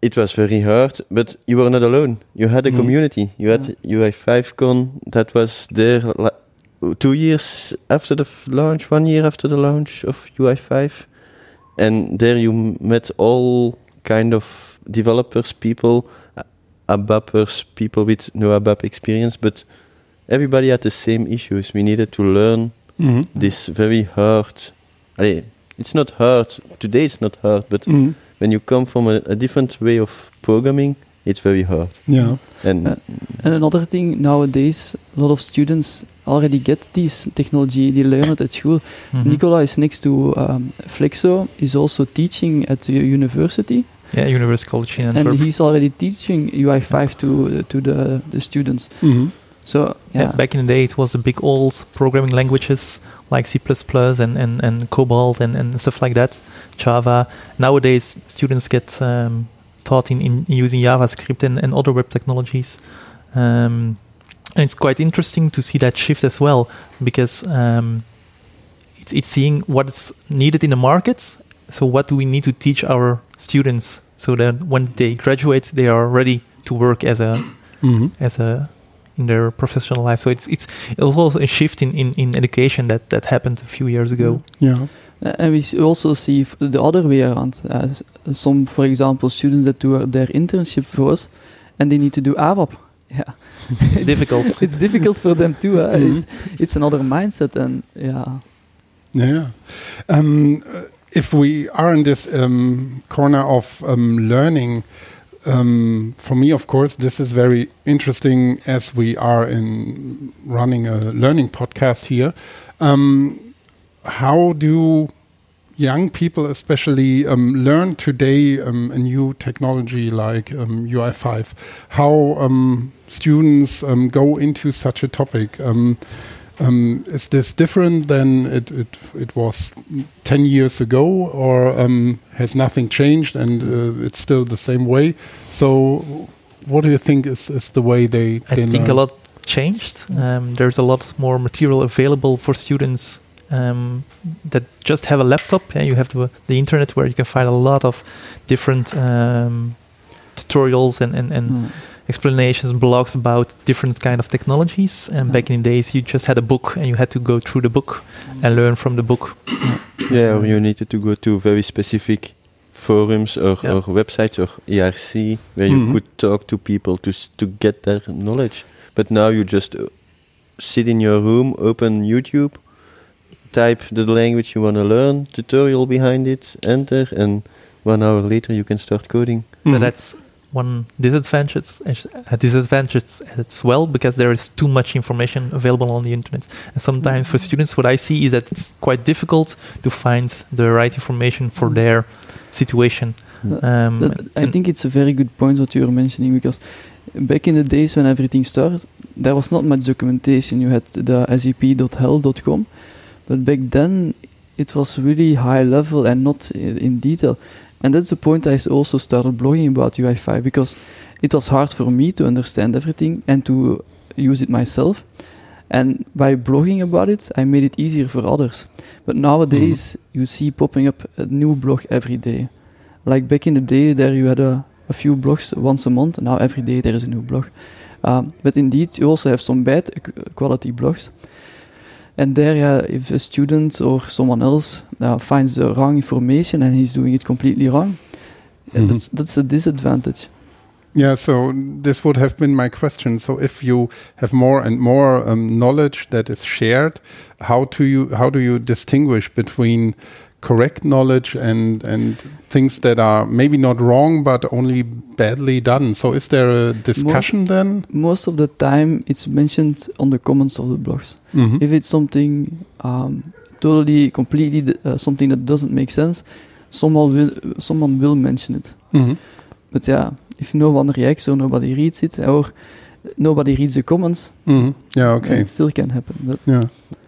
It was very hard, but you were not alone. You had a Mhm. community. You had UI5Con that was there two years after the launch, one year after the launch of UI5, and there you met all kind of developers, people, ABAPers, people with no ABAP experience, but everybody had the same issues. We needed to learn Mhm. this very hard. it's not hard today. It's not hard, but Mhm. When you come from a, a different way of programming, it's very hard. Yeah. and Uh, and another thing nowadays, a lot of students already get this technology. They learn it at school. Mhm. Nicola is next to um, Flexso. Is also teaching at the university. Yeah, University College in and he's already teaching UI5 to to the the students. Mhm. So Yeah, yeah, back in the day, it was a big old programming languages like C++ and, and, and COBOL and, and stuff like that, Java. Nowadays, students get um, taught in, in using JavaScript and, and other web technologies. Um, and it's quite interesting to see that shift as well because um, it's, it's seeing what's needed in the markets. So, what do we need to teach our students so that when they graduate, they are ready to work as a Mhm. as a in their professional life. So it's it's it was also a shift in, in, in education that, that happened a few years ago. Yeah. Uh, and we also see the other way around. Uh, some, for example, students that do their internship for us, and they need to do ABAP. Yeah, It's difficult. it's difficult for them too. Uh, Mhm. it's, it's another mindset, and yeah. Yeah. Um, uh, if we are in this um, corner of um, learning, um, for me, of course, this is very interesting as we are in running a learning podcast here. Um, how do young people, especially, um, learn today um, a new technology like um, UI5? How um, students um, go into such a topic? Um, is this different than it, it, it was 10 years ago, or um, has nothing changed and uh, it's still the same way? So, what do you think is, is the way they, I they think learn? a lot changed. Um, there's a lot more material available for students um, that just have a laptop. Yeah, you have the, the internet where you can find a lot of different um, tutorials and, and, and Mm. Explanations, blogs about different kind of technologies. And back in the days, you just had a book and you had to go through the book and learn from the book. Yeah, or you needed to go to very specific forums or, Yeah. or websites or IRC where you Mhm. could talk to people to s- to get their knowledge. But now you just uh, sit in your room, open YouTube, type the language you want to learn, tutorial behind it, enter, and one hour later you can start coding. But that's one disadvantage, a uh, disadvantage as well because there is too much information available on the internet. And sometimes for mm-hmm. students, what I see is that it's quite difficult to find the right information for mm-hmm. their situation. Uh, um, That- I think it's a very good point what you're mentioning because back in the days when everything started, there was not much documentation. You had the sep.help.com, but back then it was really high level and not in detail. And that's the point I also started blogging about UI5 because it was hard for me to understand everything and to use it myself. And by blogging about it, I made it easier for others. But nowadays, you see popping up a new blog every day. Like back in the day, there you had a, a few blogs once a month. Now every day there is a new blog. Um, but indeed, you also have some bad quality blogs. And there, yeah, if a student or someone else uh, finds the wrong information and he's doing it completely wrong, Mhm. that's that's a disadvantage. Yeah, so this would have been my question. So if you have more and more um, knowledge that is shared, how do you how do you distinguish between correct knowledge and and things that are maybe not wrong but only badly done? So is there a discussion then? Most of the time, it's mentioned on the comments of the blogs. Mhm. If it's something um, totally, completely uh, something that doesn't make sense, someone will someone will mention it. Mhm. But yeah, if no one reacts or nobody reads it or nobody reads the comments, Mhm. Yeah, okay. it still can happen. But Yeah.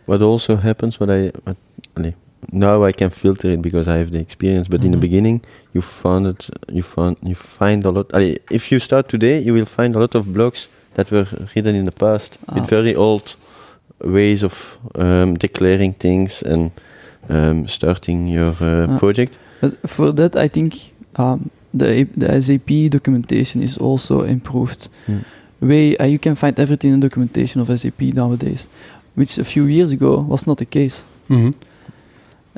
What also happens, what I what, allee, now I can filter it because I have the experience. But in the Mhm. beginning, you found it, you found you find a lot. allee, if you start today, you will find a lot of blogs that were written in the past Ah. with very old ways of um, declaring things and um, starting your uh, Ah. project. But for that, I think um, the the SAP documentation is also improved. Hmm. Way uh, you can find everything in documentation of SAP nowadays, which a few years ago was not the case. Mhm.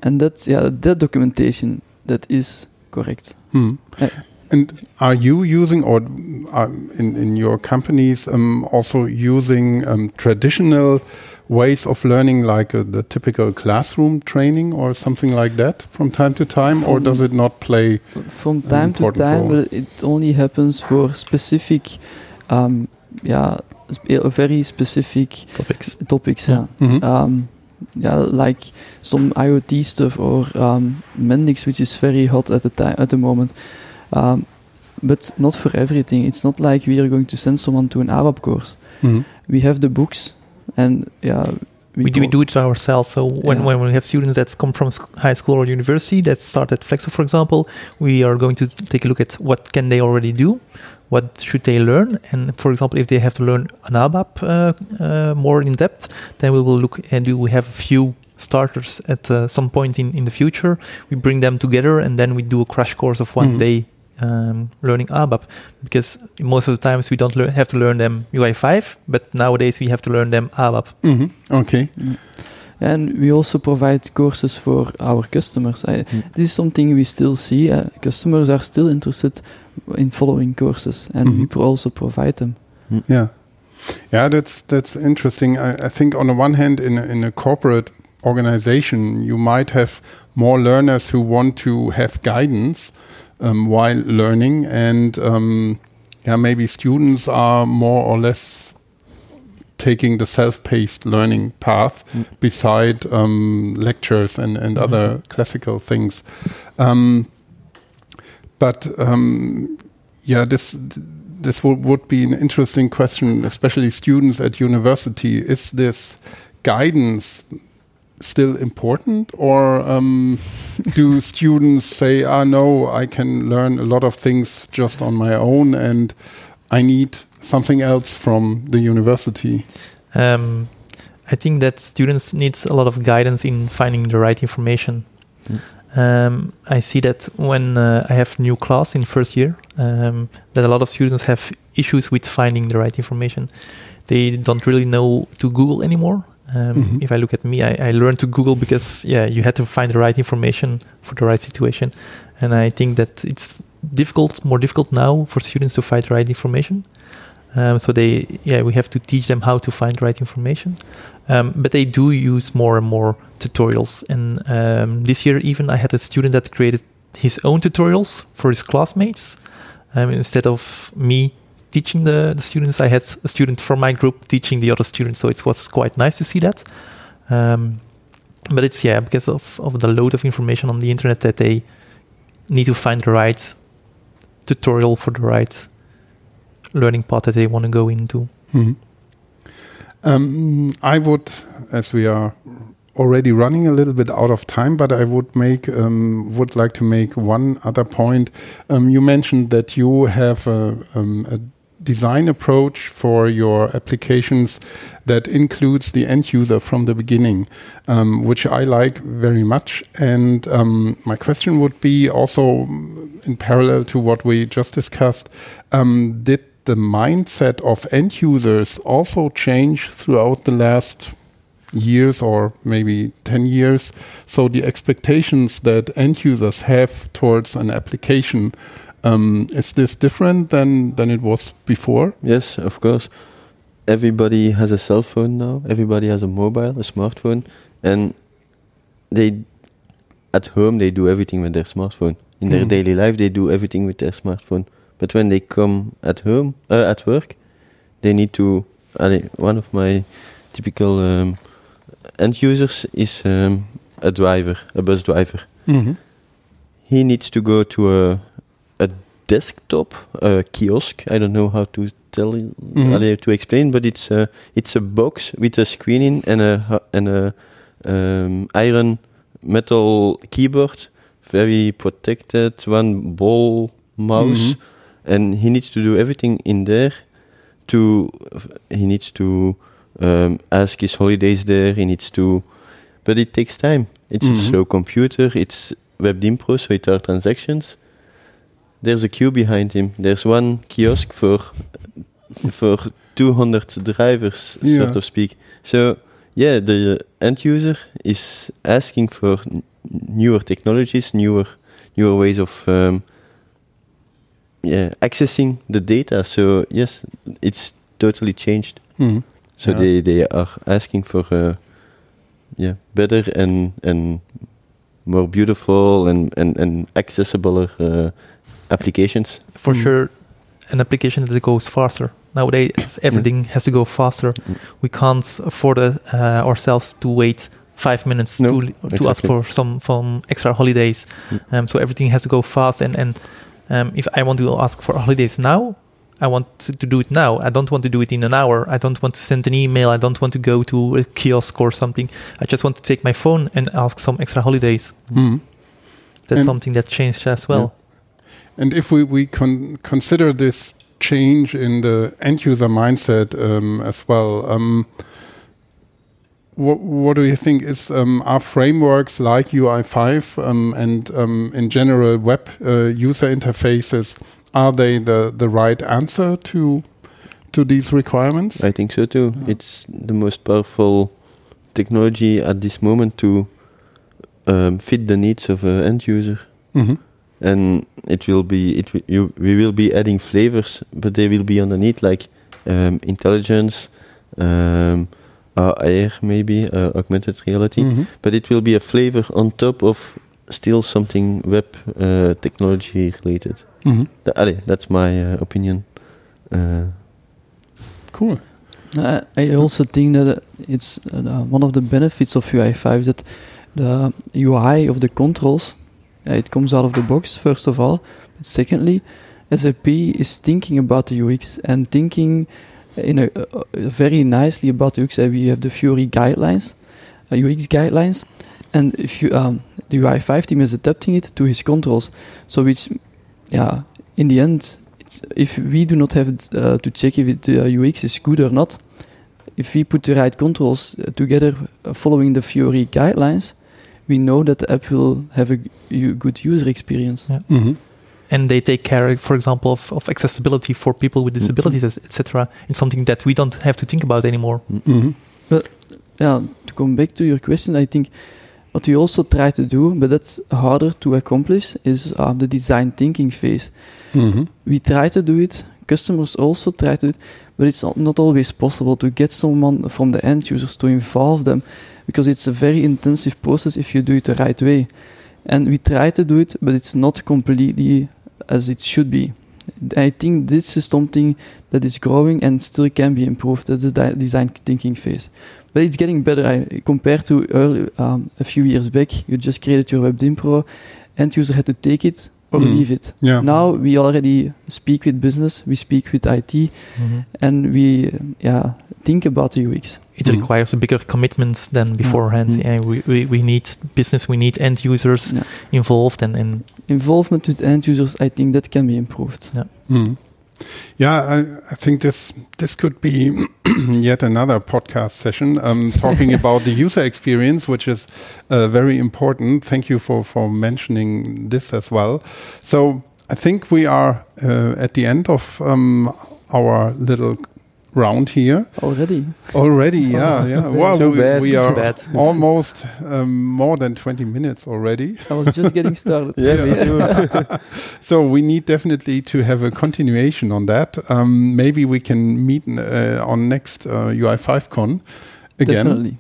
And that yeah, that documentation that is correct. Hmm. Uh, And are you using, or uh, in, in your companies, um, also using um, traditional ways of learning, like uh, the typical classroom training or something like that from time to time, or does it not play? From an time to time, role? it only happens for specific, um, yeah, sp- very specific topics. Topics, yeah. Mhm. Um, yeah, like some IoT stuff or um, Mendix, which is very hot at the time at the moment. Um, but not for everything. It's not like we are going to send someone to an ABAP course. Mhm. We have the books, and yeah, we, do, we do it ourselves. So when, Yeah. when we have students that come from high school or university that start at Flexso, for example, we are going to take a look at what can they already do, what should they learn, and for example, if they have to learn an ABAP uh, uh, more in depth, then we will look and do we have a few starters at uh, some point in, in the future. We bring them together and then we do a crash course of one Mhm. day um, learning ABAP because most of the times we don't learn, have to learn them UI5, but nowadays we have to learn them ABAP. Mhm. Okay. Mm. And we also provide courses for our customers. I, This is something we still see. Uh, customers are still interested in following courses, and we Mhm. pro- also provide them. Yeah, yeah, that's that's interesting. I, I think on the one hand, in a, in a corporate organization, you might have more learners who want to have guidance um, while learning, and um, yeah, maybe students are more or less taking the self-paced learning path beside um, lectures and, and other classical things. Um, but um, yeah, this this would, would be an interesting question, especially students at university. Is this guidance still important, or um, do students say, "Ah, no, I can learn a lot of things just on my own, and I need something else from the university"? Um, I think that students need a lot of guidance in finding the right information. Um, I see that when uh, I have new class in first year, um, that a lot of students have issues with finding the right information. They don't really know to Google anymore. Um, Mhm. If I look at me, I, I learned to Google because yeah, you had to find the right information for the right situation, and I think that it's difficult, more difficult now for students to find the right information. Um, so they, yeah, we have to teach them how to find right information. Um, but they do use more and more tutorials. And um, this year, even I had a student that created his own tutorials for his classmates. Um, instead of me teaching the, the students, I had a student from my group teaching the other students. So it was quite nice to see that. Um, but it's yeah because of, of the load of information on the internet that they need to find the right tutorial for the right learning path that they want to go into. Mhm. Um, I would, as we are already running a little bit out of time, but I would make um, would like to make one other point. Um, you mentioned that you have a, um, a design approach for your applications that includes the end user from the beginning, um, which I like very much. And um, my question would be also in parallel to what we just discussed, um, did the mindset of end users also change throughout the last years or maybe 10 years? So the expectations that end users have towards an application, um, is this different than, than it was before? Yes, of course. Everybody has a cell phone now. Everybody has a mobile, a smartphone, and they at home they do everything with their smartphone. In their Mhm. daily life, they do everything with their smartphone. But when they come at home, uh, at work, they need to. one of my typical um, end users is um, a driver, a bus driver. Mhm. He needs to go to a a desktop, a kiosk. I don't know how to tell Mhm. allee, to explain, but it's a it's a box with a screen in and a and a um, iron metal keyboard, very protected, one ball mouse, Mhm. And he needs to do everything in there. To he needs to um, ask his holidays there. He needs to, but it takes time. It's Mhm. a slow computer. It's Web Dynpro, so it are transactions. There's a queue behind him. There's one kiosk for for 200 drivers, Yeah. sort of speak. So yeah, the end user is asking for n- newer technologies, newer newer ways of um, yeah accessing the data. So yes, it's totally changed. Mhm. So Yeah. they they are asking for uh, yeah better and and more beautiful and and and accessible uh, applications. For sure, an application that goes faster. Nowadays, everything has to go faster. We can't afford uh, ourselves to wait five minutes No, to to ask for some some extra holidays. Um, so everything has to go fast. And and um, if I want to ask for holidays now, I want to, do it now. I don't want to do it in an hour. I don't want to send an email. I don't want to go to a kiosk or something. I just want to take my phone and ask some extra holidays. Mhm. That's And- something that changed as well. And if we, we con- consider this change in the end user mindset um, as well, um, what, what do you think is um, are frameworks like UI5 um, and um, in general web uh, user interfaces are they the, the right answer to to these requirements? I think so too. It's the most powerful technology at this moment to um, fit the needs of an end user. Mhm. And it will be it you, we will be adding flavors, but they will be underneath like um, intelligence, um, AR maybe uh, augmented reality. Mhm. But it will be a flavor on top of still something web uh, technology related. Mhm. Allee, that's my uh, opinion. Uh, Cool. I I also think that it's uh, one of the benefits of UI5 is that the UI of the controls, uh, it comes out of the box first of all, but secondly, SAP is thinking about the UX and thinking in a, uh, very nicely about UX, uh, we have the Fiori guidelines, uh, UX guidelines, and if you um, the UI5 team is adapting it to his controls. So which, yeah, in the end, it's, if we do not have uh, to check if it, the UX is good or not, if we put the right controls uh, together uh, following the Fiori guidelines, we know that the app will have a good user experience. Yeah. Mhm. And they take care, for example, of, of accessibility for people with disabilities, etc. It's something that we don't have to think about anymore. Mhm. But yeah, to come back to your question, I think what we also try to do, but that's harder to accomplish, is uh, the design thinking phase. Mhm. We try to do it. Customers also try to do it, but it's not always possible to get someone from the end users to involve them, because it's a very intensive process if you do it the right way. And we try to do it, but it's not completely as it should be. I think this is something that is growing and still can be improved. That's the design thinking phase. But it's getting better I, compared to early, um, a few years back. You just created your Web Dynpro, end user had to take it or Mm. leave it. Yeah. Now we already speak with business, we speak with IT, Mhm. and we uh, yeah think about the UX. It requires a bigger commitment than beforehand. Mm. Yeah, we, we, we need business, we need end users Yeah. involved, and, and Involvement with end users, I think that can be improved. Yeah. Yeah, I, I think this this could be yet another podcast session um, talking about the user experience, which is uh, very important. Thank you for for mentioning this as well. So I think we are uh, at the end of um, our little round here already. Already, yeah, Oh, yeah. too Well. Too we, bad, we are almost um, more than 20 minutes already. I was just getting started. Yeah, me too. so we need definitely to have a continuation on that. Um, maybe we can meet uh, on next uh, UI5Con again. Definitely.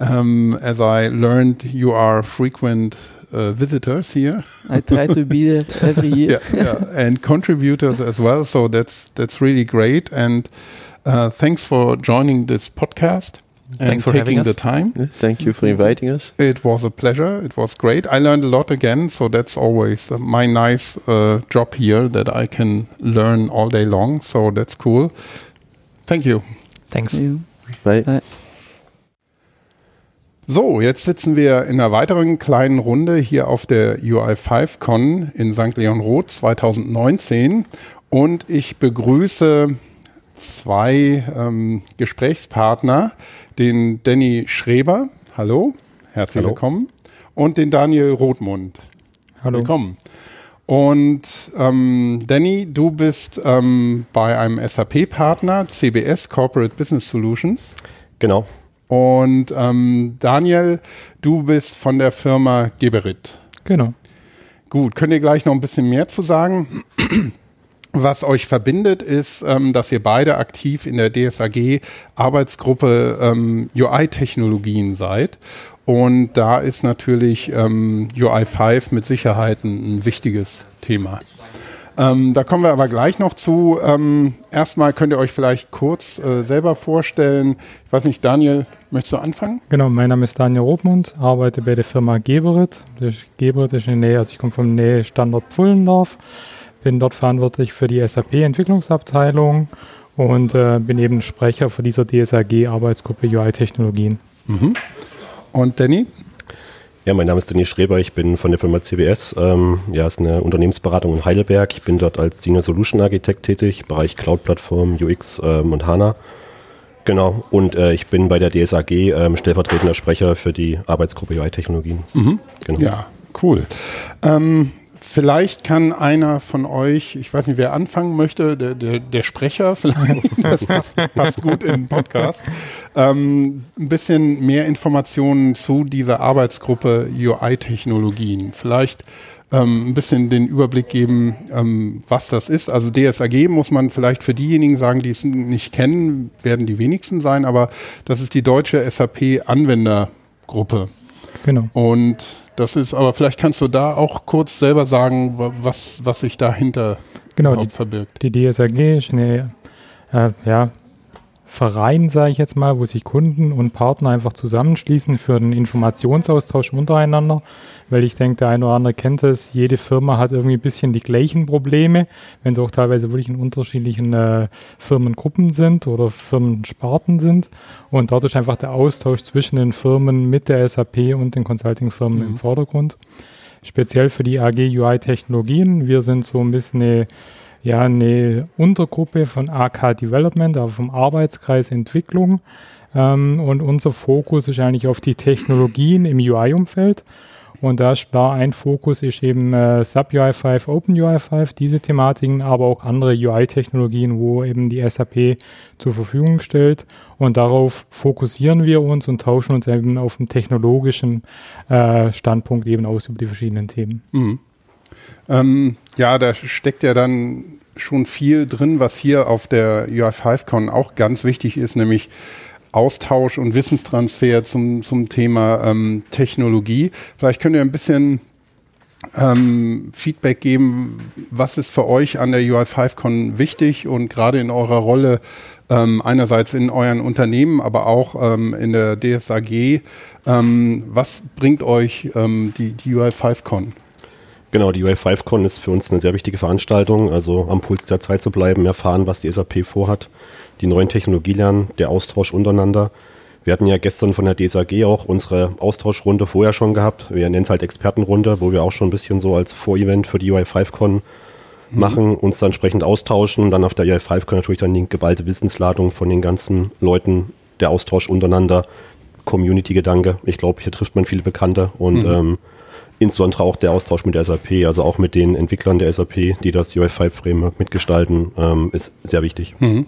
Um, as I learned, you are frequent uh, visitors here. I try to be there every year. yeah, yeah, and contributors as well. So that's that's really great. And uh, thanks for joining this podcast. And Thanks for taking having the time. Yeah, thank you for inviting us. It was a pleasure. It was great. I learned a lot again. So that's always my nice uh, job here that I can learn all day long. So that's cool. Thank you. Thanks. Bye. So, jetzt sitzen wir in einer weiteren kleinen Runde hier auf der UI5Con in St. Leon Roth 2019 und ich begrüße zwei ähm, Gesprächspartner, den Danny Schreber, hallo, herzlich Hallo. willkommen, und den Daniel Rothmund. Hallo. Willkommen. Und ähm, Danny, du bist ähm, bei einem SAP-Partner, CBS Corporate Business Solutions. Genau. Und ähm, Daniel, du bist von der Firma Geberit. Genau. Gut, könnt ihr gleich noch ein bisschen mehr zu sagen? Was euch verbindet, ist, ähm, dass ihr beide aktiv in der DSAG Arbeitsgruppe ähm, UI-Technologien seid. Und da ist natürlich ähm, UI5 mit Sicherheit ein, ein wichtiges Thema. Ähm, da kommen wir aber gleich noch zu. Ähm, erstmal könnt ihr euch vielleicht kurz äh, selber vorstellen. Ich weiß nicht, Daniel, möchtest du anfangen? Genau, mein Name ist Daniel Robmund, arbeite bei der Firma Geberit. Geberit ist in der Nähe, also ich komme vom Nähe Standort Pfullendorf, bin dort verantwortlich für die SAP-Entwicklungsabteilung und äh, bin eben Sprecher für dieser DSAG-Arbeitsgruppe UI-Technologien. Mhm. Und Danny? Ja, mein Name ist Danny Schreber, ich bin von der Firma CBS. Ähm, ja, ist eine Unternehmensberatung in Heidelberg. Ich bin dort als Senior Solution Architect tätig, Bereich Cloud-Plattform, UX ähm, und HANA. Genau, und äh, ich bin bei der DSAG ähm, stellvertretender Sprecher für die Arbeitsgruppe UI-Technologien. Mhm. Genau. Ja, cool. Ähm, vielleicht kann einer von euch, ich weiß nicht, wer anfangen möchte, der, der, der Sprecher, vielleicht, das passt, passt gut in den Podcast, ähm, ein bisschen mehr Informationen zu dieser Arbeitsgruppe UI-Technologien. Vielleicht ähm, ein bisschen den Überblick geben, ähm, was das ist. Also DSAG muss man vielleicht für diejenigen sagen, die es nicht kennen, werden die wenigsten sein, aber das ist die deutsche SAP-Anwendergruppe. Genau. Und das ist, aber vielleicht kannst du da auch kurz selber sagen, wa- was, was sich dahinter Genau, die, verbirgt. die DSAG ist eine, äh, ja, Verein, sage ich jetzt mal, wo sich Kunden und Partner einfach zusammenschließen für den Informationsaustausch untereinander. Weil ich denke, der eine oder andere kennt es, jede Firma hat irgendwie ein bisschen die gleichen Probleme, wenn sie auch teilweise wirklich in unterschiedlichen äh, Firmengruppen sind oder Firmensparten sind. Und dort ist einfach der Austausch zwischen den Firmen mit der SAP und den Consulting-Firmen Mhm. im Vordergrund. Speziell für die AG UI Technologien. Wir sind so ein bisschen eine ja, eine Untergruppe von AK Development, aber vom Arbeitskreis Entwicklung. Ähm, und unser Fokus ist eigentlich auf die Technologien im UI-Umfeld. Und da klar, ein Fokus ist eben äh, Sub UI5, Open UI5, diese Thematiken, aber auch andere UI-Technologien, wo eben die SAP zur Verfügung stellt. Und darauf fokussieren wir uns und tauschen uns eben auf dem technologischen äh, Standpunkt eben aus über die verschiedenen Themen. Mhm. Ähm, ja, da steckt ja dann schon viel drin, was hier auf der UI5Con auch ganz wichtig ist, nämlich Austausch und Wissenstransfer zum, zum Thema ähm, Technologie. Vielleicht könnt ihr ein bisschen ähm, Feedback geben, was ist für euch an der UI5Con wichtig und gerade in eurer Rolle ähm, einerseits in euren Unternehmen, aber auch ähm, in der DSAG. Ähm, was bringt euch ähm, die, die UI5Con? Genau, die UI5Con ist für uns eine sehr wichtige Veranstaltung, also am Puls der Zeit zu bleiben, erfahren, was die SAP vorhat, die neuen Technologien lernen, der Austausch untereinander. Wir hatten ja gestern von der DSAG auch unsere Austauschrunde vorher schon gehabt. Wir nennen es halt Expertenrunde, wo wir auch schon ein bisschen so als Vorevent für die UI5Con Mhm. machen, uns dann entsprechend austauschen. Dann auf der UI5Con natürlich dann die geballte Wissensladung von den ganzen Leuten, der Austausch untereinander, Community-Gedanke. Ich glaube, hier trifft man viele Bekannte und Mhm. ähm, insbesondere auch der Austausch mit der SAP, also auch mit den Entwicklern der SAP, die das UI5-Framework mitgestalten, ähm, ist sehr wichtig. Mhm.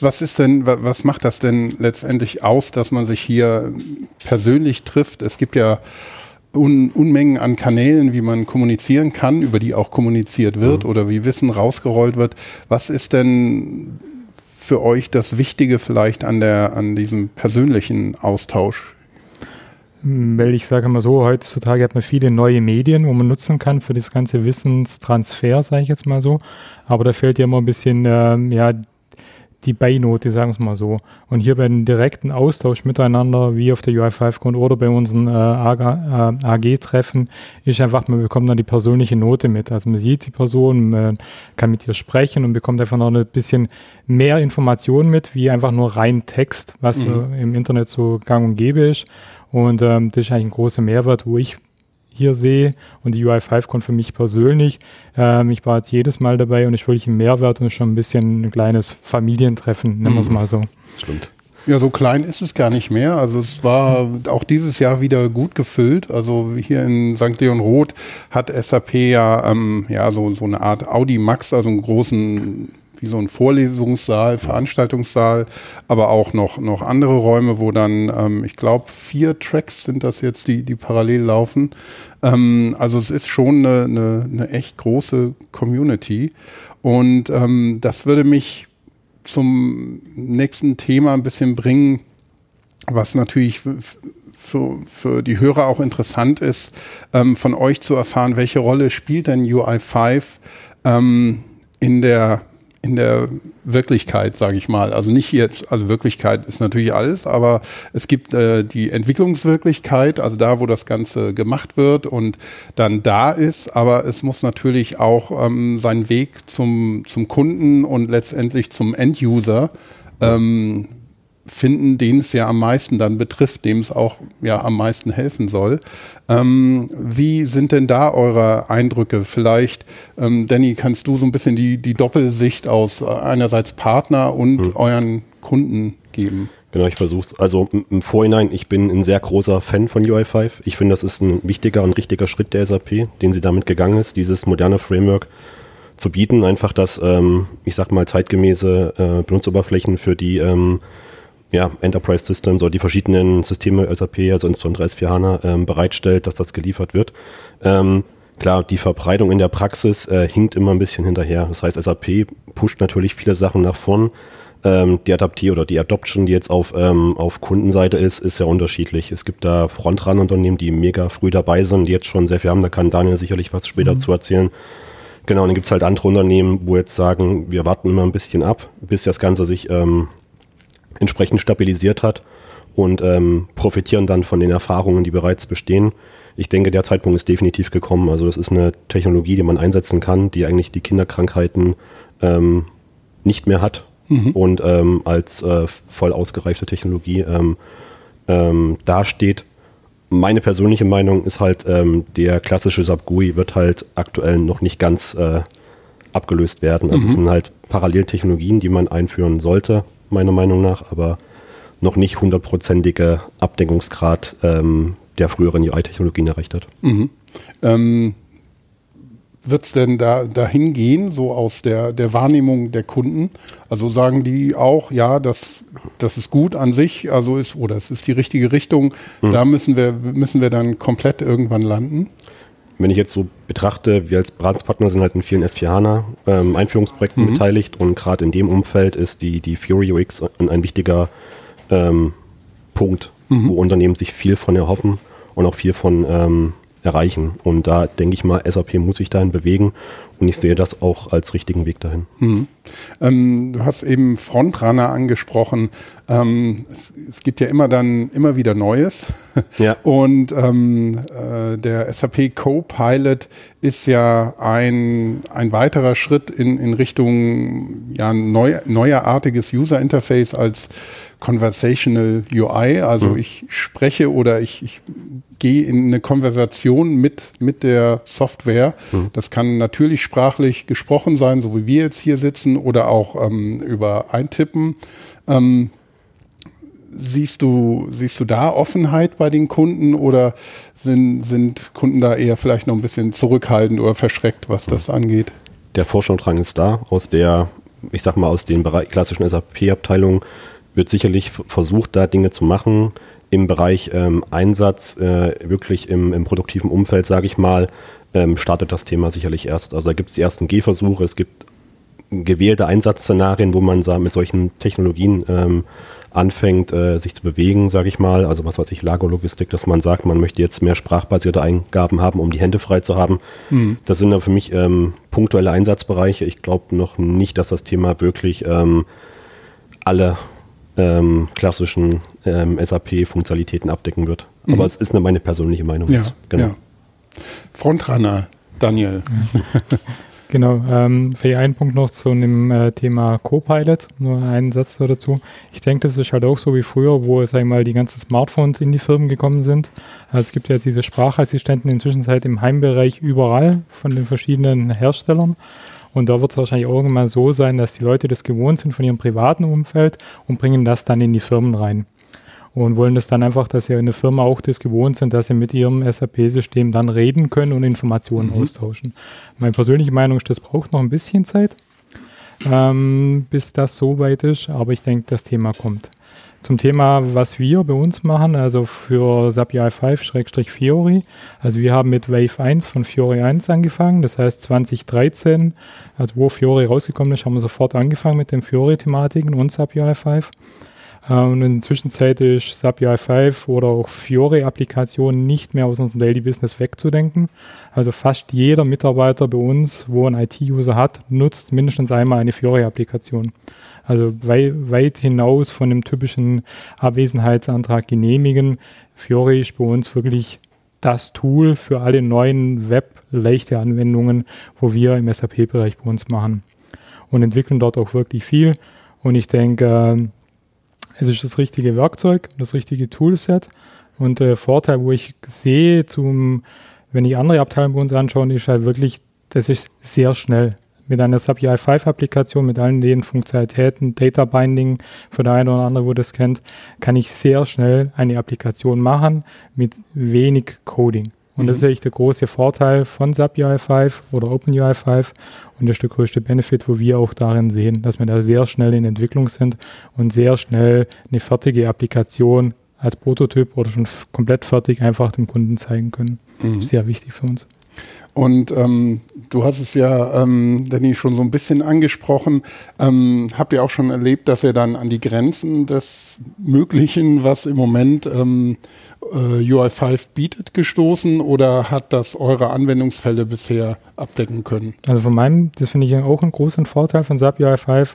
Was ist denn, wa- was macht das denn letztendlich aus, dass man sich hier persönlich trifft? Es gibt ja Un Unmengen an Kanälen, wie man kommunizieren kann, über die auch kommuniziert wird oder wie Wissen rausgerollt wird. Was ist denn für euch das Wichtige vielleicht an der, an diesem persönlichen Austausch? Weil ich sage mal so, heutzutage hat man viele neue Medien, wo man nutzen kann für das ganze Wissenstransfer, sage ich jetzt mal so. Aber da fehlt ja immer ein bisschen, ähm, ja, die Beinote, sagen wir es mal so. Und hier bei dem direkten Austausch miteinander, wie auf der UI5-Con oder bei unseren äh, AG, äh, AG-Treffen, ist einfach, man bekommt dann die persönliche Note mit. Also man sieht die Person, man kann mit ihr sprechen und bekommt einfach noch ein bisschen mehr Informationen mit, wie einfach nur rein Text, was Mhm. im Internet so gang und gäbe ist. Und ähm, das ist eigentlich ein großer Mehrwert, wo ich hier sehe und die UI5Con für mich persönlich. Ähm, ich war jetzt jedes Mal dabei und ist wirklich ein Mehrwert und ist schon ein bisschen ein kleines Familientreffen, nennen wir es Mhm. mal so. Stimmt. Ja, so klein ist es gar nicht mehr. Also es war auch dieses Jahr wieder gut gefüllt. Also hier in St. Leon Roth hat SAP ja, ähm, ja so, so eine Art Audi Max, also einen großen wie so ein Vorlesungssaal, Veranstaltungssaal, aber auch noch, noch andere Räume, wo dann, ähm, ich glaube, vier Tracks sind das jetzt, die, die parallel laufen. Ähm, also es ist schon eine, eine, eine echt große Community. Und ähm, das würde mich zum nächsten Thema ein bisschen bringen, was natürlich für, für die Hörer auch interessant ist, ähm, von euch zu erfahren, welche Rolle spielt denn UI5 ähm, in der in der Wirklichkeit, sage ich mal. Also nicht jetzt, also Wirklichkeit ist natürlich alles, aber es gibt äh, die Entwicklungswirklichkeit, also da, wo das Ganze gemacht wird und dann da ist, aber es muss natürlich auch ähm, seinen Weg zum, zum Kunden und letztendlich zum End-User ähm, finden, den es ja am meisten dann betrifft, dem es auch ja am meisten helfen soll. Ähm, wie sind denn da eure Eindrücke? Vielleicht, ähm, Danny, kannst du so ein bisschen die, die Doppelsicht aus äh, einerseits Partner und euren Kunden geben? Genau, ich versuch's. Also im- im Vorhinein, ich bin ein sehr großer Fan von UI5. Ich finde, das ist ein wichtiger und richtiger Schritt der SAP, den sie damit gegangen ist, dieses moderne Framework zu bieten. Einfach, dass, ähm, ich sag mal, zeitgemäße äh, Benutzeroberflächen für die ähm, ja, Enterprise Systems oder die verschiedenen Systeme SAP, also insbesondere S4 HANA, ähm, bereitstellt, dass das geliefert wird. Ähm, klar, die Verbreitung in der Praxis äh, hinkt immer ein bisschen hinterher. Das heißt, SAP pusht natürlich viele Sachen nach vorn. Ähm, die Adaptier oder die Adoption, die jetzt auf, ähm, auf Kundenseite ist, ist sehr unterschiedlich. Es gibt da Frontran-Unternehmen, die mega früh dabei sind, die jetzt schon sehr viel haben. Da kann Daniel sicherlich was später Mhm. zu erzählen. Genau, und dann gibt es halt andere Unternehmen, wo jetzt sagen, wir warten immer ein bisschen ab, bis das Ganze sich ähm, entsprechend stabilisiert hat und ähm, profitieren dann von den Erfahrungen, die bereits bestehen. Ich denke, der Zeitpunkt ist definitiv gekommen. Also das ist eine Technologie, die man einsetzen kann, die eigentlich die Kinderkrankheiten ähm, nicht mehr hat mhm. und ähm, als äh, voll ausgereifte Technologie ähm, ähm, dasteht. Meine persönliche Meinung ist halt, ähm, der klassische SAP GUI wird halt aktuell noch nicht ganz äh, abgelöst werden. Also mhm. es sind halt Paralleltechnologien, die man einführen sollte, meiner Meinung nach, aber noch nicht hundertprozentige Abdeckungsgrad ähm, der früheren UI-Technologien erreicht hat. Mhm. Ähm, wird es denn da dahin gehen, so aus der, der Wahrnehmung der Kunden? Also sagen die auch, ja, das, das ist gut an sich, also ist, oder es ist die richtige Richtung, mhm. da müssen wir, müssen wir dann komplett irgendwann landen? Wenn ich jetzt so betrachte, wir als Beratungspartner sind halt in vielen S4 HANA ähm, Einführungsprojekten mhm. beteiligt und gerade in dem Umfeld ist die, die Fury UX ein, ein wichtiger ähm, Punkt, mhm. wo Unternehmen sich viel von erhoffen und auch viel von ähm, erreichen. Und da denke ich mal, SAP muss sich dahin bewegen und ich sehe das auch als richtigen Weg dahin. Mhm. Ähm, du hast eben Frontrunner angesprochen. Ähm, es, es, gibt ja immer dann immer wieder Neues. Ja. Und ähm, äh, der SAP Copilot ist ja ein, ein weiterer Schritt in, in Richtung ja, neu, neuerartiges User Interface als Conversational UI. Also mhm. ich spreche oder ich, ich gehe in eine Konversation mit, mit der Software. Mhm. Das kann natürlich sprachlich gesprochen sein, so wie wir jetzt hier sitzen, oder auch ähm, über Eintippen. Ähm, siehst du, siehst du da Offenheit bei den Kunden oder sind, sind Kunden da eher vielleicht noch ein bisschen zurückhaltend oder verschreckt, was das angeht? Der Forschungsdrang ist da. Aus der, ich sag mal, aus den Bereich, klassischen SAP-Abteilungen wird sicherlich versucht, da Dinge zu machen im Bereich ähm, Einsatz, äh, wirklich im, im produktiven Umfeld, sage ich mal, ähm, startet das Thema sicherlich erst. Also da gibt es die ersten Gehversuche, es gibt gewählte Einsatzszenarien, wo man mit solchen Technologien ähm, anfängt, äh, sich zu bewegen, sage ich mal. Also was weiß ich, Lagerlogistik, dass man sagt, man möchte jetzt mehr sprachbasierte Eingaben haben, um die Hände frei zu haben. Mhm. Das sind dann für mich ähm, punktuelle Einsatzbereiche. Ich glaube noch nicht, dass das Thema wirklich ähm, alle ähm, klassischen ähm, SAP-Funktionalitäten abdecken wird. Mhm. Aber es ist eine, meine persönliche Meinung. Ja, genau. ja. Frontrunner, Daniel. Genau, ähm, vielleicht einen Punkt noch zu dem äh, Thema Copilot, nur einen Satz dazu. Ich denke, das ist halt auch so wie früher, wo es einmal die ganzen Smartphones in die Firmen gekommen sind. Also es gibt ja jetzt diese Sprachassistenten inzwischen im Heimbereich überall von den verschiedenen Herstellern. Und da wird es wahrscheinlich irgendwann so sein, dass die Leute das gewohnt sind von ihrem privaten Umfeld und bringen das dann in die Firmen rein. Und wollen das dann einfach, dass sie in der Firma auch das gewohnt sind, dass sie mit ihrem SAP-System dann reden können und Informationen mhm. austauschen. Meine persönliche Meinung ist, das braucht noch ein bisschen Zeit, ähm, bis das so weit ist, aber ich denke, das Thema kommt. Zum Thema, was wir bei uns machen, also für SAP UI5-Fiori. Also wir haben mit Wave 1 von Fiori 1 angefangen. Das heißt 2013, also wo Fiori rausgekommen ist, haben wir sofort angefangen mit den Fiori-Thematiken und SAP UI5. Äh, und in der Zwischenzeit ist SAP UI5 oder auch Fiori-Applikationen nicht mehr aus unserem Daily Business wegzudenken. Also fast jeder Mitarbeiter bei uns, wo ein IT-User hat, nutzt mindestens einmal eine Fiori-Applikation. Also wei weit hinaus von dem typischen Abwesenheitsantrag genehmigen. Fiori ist bei uns wirklich das Tool für alle neuen Web-leichte Anwendungen, wo wir im SAP-Bereich bei uns machen. Und entwickeln dort auch wirklich viel. Und ich denke, äh, es ist das richtige Werkzeug, das richtige Toolset. Und der Vorteil, wo ich sehe, zum, wenn ich andere Abteilungen bei uns anschaue, ist halt wirklich, das ist sehr schnell mit einer SAP UI5-Applikation, mit allen den Funktionalitäten, Data Binding, für der eine oder andere, wo das kennt, kann ich sehr schnell eine Applikation machen mit wenig Coding. Und mhm. das ist eigentlich der große Vorteil von SAP UI5 oder OpenUI5 und das ist der größte Benefit, wo wir auch darin sehen, dass wir da sehr schnell in Entwicklung sind und sehr schnell eine fertige Applikation als Prototyp oder schon komplett fertig einfach dem Kunden zeigen können. Mhm. Sehr wichtig für uns. Und ähm, du hast es ja, ähm, Danny, schon so ein bisschen angesprochen. Ähm, habt ihr auch schon erlebt, dass ihr dann an die Grenzen des Möglichen, was im Moment ähm, äh, UI5 bietet, gestoßen oder hat das eure Anwendungsfälle bisher abdecken können? Also von meinem, das finde ich auch einen großen Vorteil von SAP UI5.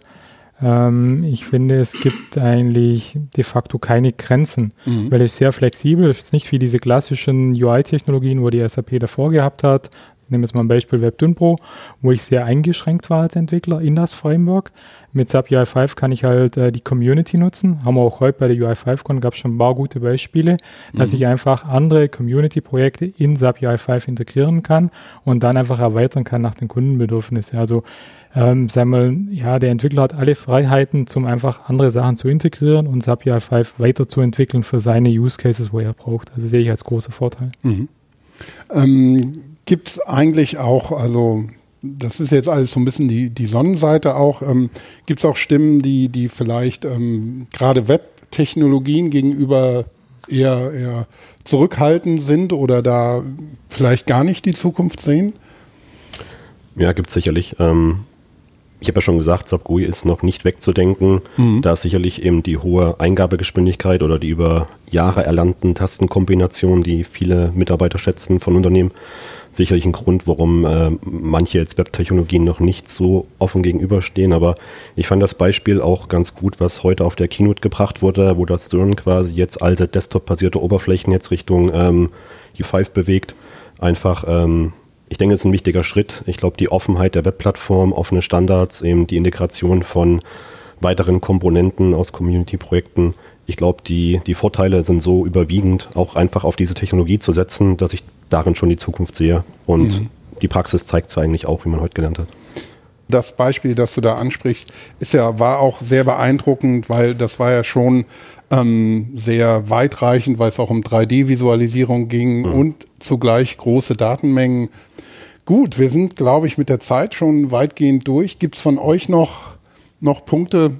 Ähm, ich finde, es gibt eigentlich de facto keine Grenzen, Mhm. weil es sehr flexibel ist. Es ist nicht wie diese klassischen UI-Technologien, wo die SAP davor gehabt hat. Ich nehme jetzt mal ein Beispiel WebDyn Pro, wo ich sehr eingeschränkt war als Entwickler in das Framework. Mit SAP UI5 kann ich halt äh, die Community nutzen. Haben wir auch heute bei der UI5Con gab es schon ein paar gute Beispiele, dass Mhm. ich einfach andere Community-Projekte in SAP UI5 integrieren kann und dann einfach erweitern kann nach den Kundenbedürfnissen. Also ähm, sagen wir, ja, der Entwickler hat alle Freiheiten, zum einfach andere Sachen zu integrieren und SAP UI5 weiterzuentwickeln für seine Use Cases, wo er braucht. Also sehe ich als großer Vorteil. Mhm. Ähm, Gibt es eigentlich auch, also das ist jetzt alles so ein bisschen die, die Sonnenseite auch, ähm, gibt es auch Stimmen, die, die vielleicht ähm, gerade Webtechnologien gegenüber eher, eher zurückhaltend sind oder da vielleicht gar nicht die Zukunft sehen? Ja, gibt es sicherlich. Ähm, ich habe ja schon gesagt, SAP GUI ist noch nicht wegzudenken. Mhm. Da ist sicherlich eben die hohe Eingabegeschwindigkeit oder die über Jahre erlernten Tastenkombinationen, die viele Mitarbeiter schätzen von Unternehmen, sicherlich ein Grund, warum äh, manche jetzt Webtechnologien noch nicht so offen gegenüberstehen. Aber ich fand das Beispiel auch ganz gut, was heute auf der Keynote gebracht wurde, wo das Stern quasi jetzt alte Desktop-basierte Oberflächen jetzt Richtung ähm, U5 bewegt. Einfach, ähm, ich denke, es ist ein wichtiger Schritt. Ich glaube, die Offenheit der Webplattform, offene Standards, eben die Integration von weiteren Komponenten aus Community-Projekten. Ich glaube, die, die Vorteile sind so überwiegend, auch einfach auf diese Technologie zu setzen, dass ich darin schon die Zukunft sehe. Und Mhm. die Praxis zeigt es eigentlich auch, wie man heute gelernt hat. Das Beispiel, das du da ansprichst, ist ja, war auch sehr beeindruckend, weil das war ja schon ähm, sehr weitreichend, weil es auch um 3D-Visualisierung ging und zugleich große Datenmengen. Gut, wir sind, glaube ich, mit der Zeit schon weitgehend durch. Gibt es von euch noch, noch Punkte,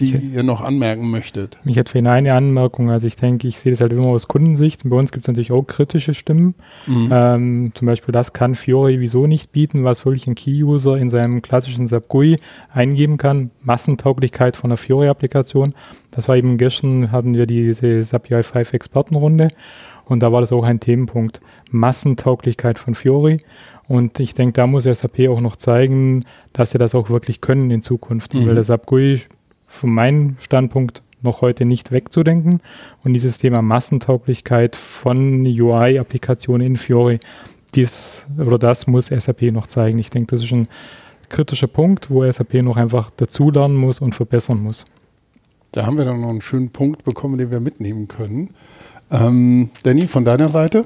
die ihr noch anmerken möchtet? Ich hätte für eine Anmerkung. Also ich denke, ich sehe das halt immer aus Kundensicht. Bei uns gibt es natürlich auch kritische Stimmen. Mhm. Ähm, zum Beispiel, das kann Fiori wieso nicht bieten, was wirklich ein Key-User in seinem klassischen SAP GUI eingeben kann. Massentauglichkeit von einer Fiori-Applikation. Das war eben gestern, hatten wir diese SAP UI5 Expertenrunde und da war das auch ein Themenpunkt. Massentauglichkeit von Fiori. Und ich denke, da muss SAP auch noch zeigen, dass sie das auch wirklich können in Zukunft. Mhm. Weil das SAP GUI von meinem Standpunkt noch heute nicht wegzudenken. Und dieses Thema Massentauglichkeit von UI-Applikationen in Fiori, dies oder das muss SAP noch zeigen. Ich denke, das ist ein kritischer Punkt, wo SAP noch einfach dazulernen muss und verbessern muss. Da haben wir dann noch einen schönen Punkt bekommen, den wir mitnehmen können. Ähm, Danny, von deiner Seite?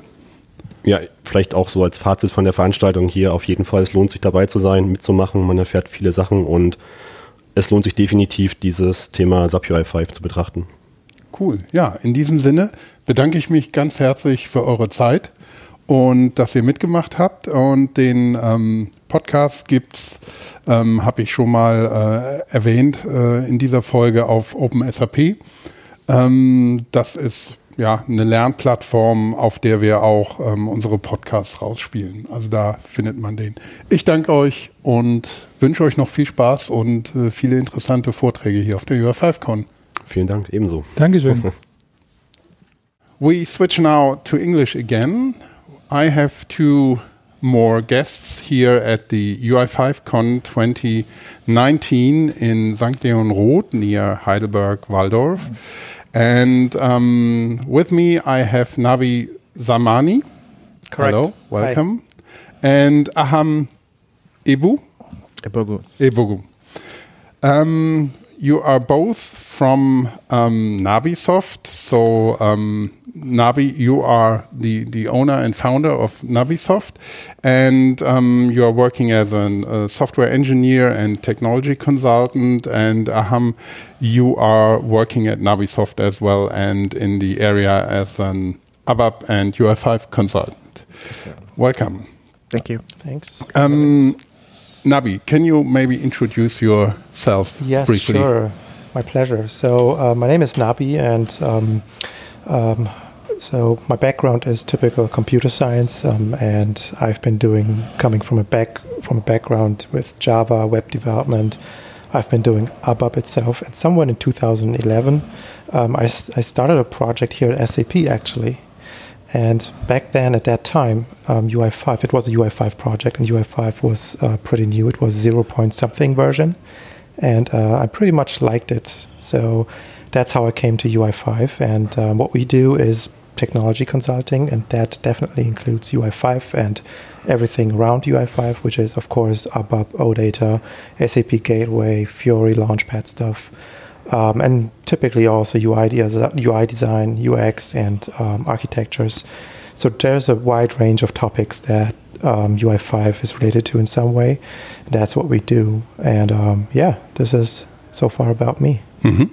Ja, vielleicht auch so als Fazit von der Veranstaltung hier auf jeden Fall, es lohnt sich dabei zu sein, mitzumachen, man erfährt viele Sachen und es lohnt sich definitiv, dieses Thema SAP UI5 zu betrachten. Cool. Ja, in diesem Sinne bedanke ich mich ganz herzlich für eure Zeit und dass ihr mitgemacht habt. Und den ähm, Podcast gibt's, ähm, habe ich schon mal äh, erwähnt, äh, in dieser Folge auf OpenSAP. Ähm, das ist ja eine Lernplattform, auf der wir auch ähm, unsere Podcasts rausspielen. Also da findet man den. Ich danke euch und wünsche euch noch viel Spaß und äh, viele interessante Vorträge hier auf der UR5Con. Vielen Dank, ebenso. Dankeschön. We switch now to English again. I have two more guests here at the UI5Con 2019 in St. Leon Roth near Heidelberg, Waldorf. And um, with me, I have Navi Zamani. Correct. Hello, welcome. And Aham Ebu. Ebogu. Ebogu. Um, you are both from um, Nabisoft. So, um, Nabi, you are the, the owner and founder of Nabisoft, and um, you are working as a uh, software engineer and technology consultant. And Aham, you are working at Nabisoft as well, and in the area as an ABAP and UI5 consultant. Welcome. Thank you. Thanks. Um, Nabi, can you maybe introduce yourself Yes, briefly? Yes, sure. My pleasure. So uh, my name is Nabi, and um, um, so my background is typical computer science, um, and I've been doing coming from a back from a background with Java web development. I've been doing ABAP itself, and somewhere in 2011, um, I, I started a project here at SAP actually. And back then, at that time, um, UI5, it was a UI5 project, and UI5 was uh, pretty new. It was 0 point something version. and uh, I pretty much liked it. So that's how I came to UI5. And um, what we do is technology consulting, and that definitely includes UI5 and everything around UI5, which is, of course, ABAP, OData, SAP Gateway, Fiori, Launchpad stuff. Um, and typically also UI, UI design, UX, and um, architectures. So there's a wide range of topics that um, UI5 is related to in some way. That's what we do. And um, yeah, this is so far about me. Mm -hmm.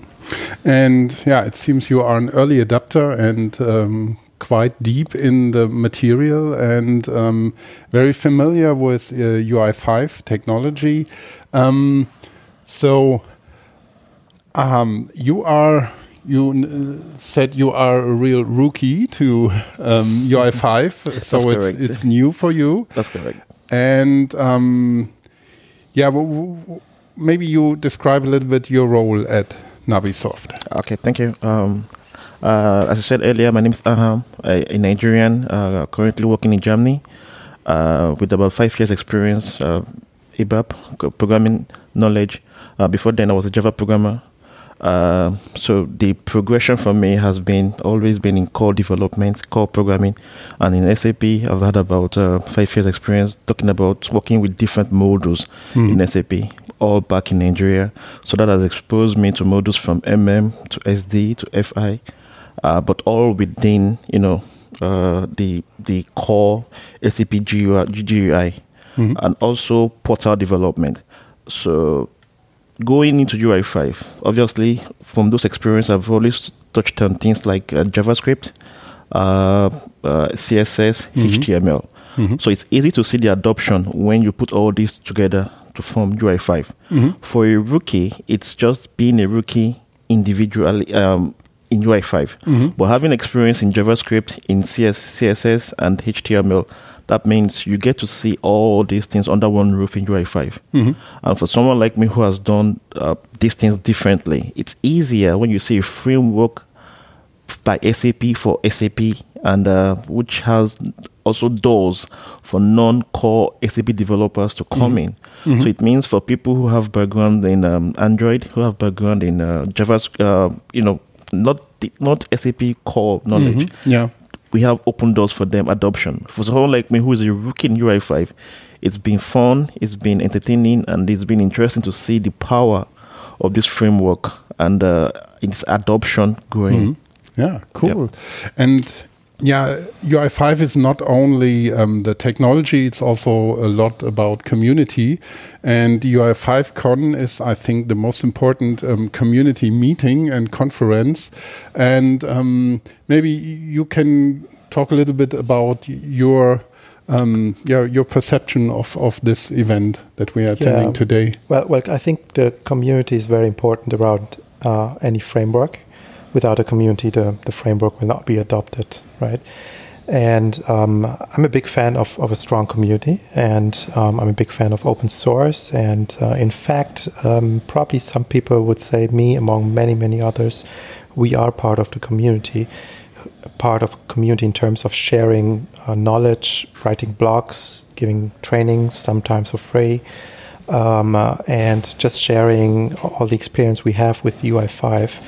And yeah, it seems you are an early adapter and um, quite deep in the material and um, very familiar with uh, UI5 technology. So um, you are you uh, said you are a real rookie to um, UI5, so it's it's new for you. That's correct. And um, yeah, maybe you describe a little bit your role at Nabisoft. Okay, thank you. Um, uh, as I said earlier, my name is Aham, a, a Nigerian, uh, currently working in Germany, uh, with about five years experience, uh, ABAP, programming knowledge. Uh, before then, I was a Java programmer. Uh, so the progression for me has been always been in core development, core programming, and in SAP, I've had about uh, five years experience talking about working with different modules mm. in SAP, all back in Nigeria. So that has exposed me to modules from MM to SD to FI, uh, but all within you know uh, the the core SAP GUI, GUI mm-hmm. and also portal development. So going into UI5, obviously, from those experiences, I've always touched on things like uh, JavaScript, uh, uh, CSS, mm-hmm. HTML. Mm-hmm. So it's easy to see the adoption when you put all these together to form UI5. Mm-hmm. For a rookie, it's just being a rookie individually um, in UI5. Mm-hmm. But having experience in JavaScript, in CS, CSS, and HTML, that means you get to see all these things under one roof in UI5. Mm-hmm. And for someone like me who has done uh, these things differently, it's easier when you see a framework by SAP for SAP and uh, which has also doors for non-core SAP developers to come mm-hmm. in. Mm-hmm. So it means for people who have background in um, Android, who have background in uh, Java, uh, you know, not not SAP core knowledge. Mm-hmm. Yeah, we have open doors for them adoption. For someone like me who is a rookie in UI5, it's been fun, it's been entertaining, and it's been interesting to see the power of this framework and uh, its adoption growing. Mm-hmm. Yeah, cool. Yep. And yeah, UI5 is not only um, the technology, it's also a lot about community. And UI5 Con is, I think, the most important um, community meeting and conference. And um, maybe you can talk a little bit about your. Um, yeah, your perception of, of this event that we are attending yeah. today. Well, well, I think the community is very important around uh, any framework without a community, the, the framework will not be adopted, right? And um, I'm a big fan of, of a strong community, and um, I'm a big fan of open source. And uh, in fact, um, probably some people would say, me among many, many others, we are part of the community, part of community in terms of sharing uh, knowledge, writing blogs, giving trainings, sometimes for free. Um, uh, and just sharing all the experience we have with UI5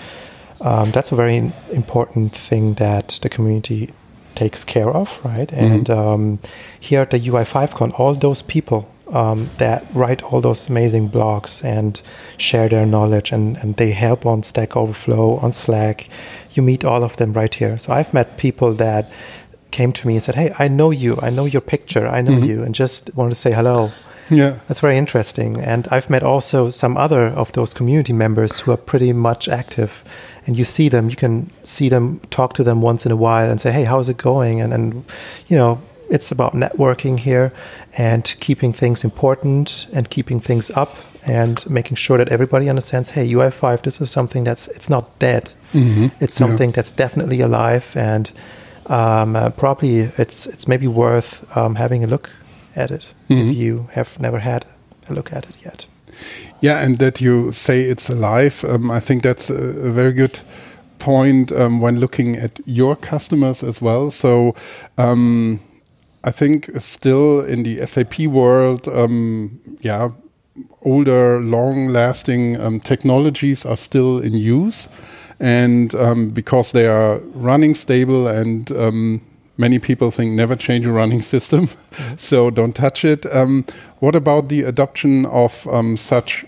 um, that's a very important thing that the community takes care of, right? Mm-hmm. And um, here at the UI5Con, all those people um, that write all those amazing blogs and share their knowledge and, and they help on Stack Overflow, on Slack, you meet all of them right here. So I've met people that came to me and said, Hey, I know you, I know your picture, I know mm-hmm. you, and just want to say hello. Yeah. That's very interesting. And I've met also some other of those community members who are pretty much active and you see them, you can see them, talk to them once in a while and say, hey, how's it going? And, and you know, it's about networking here and keeping things important and keeping things up and making sure that everybody understands, hey, UI5, this is something that's, it's not dead. Mm-hmm. It's something yeah. that's definitely alive and um, uh, probably it's, it's maybe worth um, having a look at it mm-hmm. if you have never had a look at it yet. Yeah, and that you say it's alive, um, I think that's a, a very good point um, when looking at your customers as well. So, um, I think still in the SAP world, um, yeah, older, long-lasting um, technologies are still in use, and um, because they are running stable and um, many people think never change a running system, so don't touch it. Um, what about the adoption of um, such,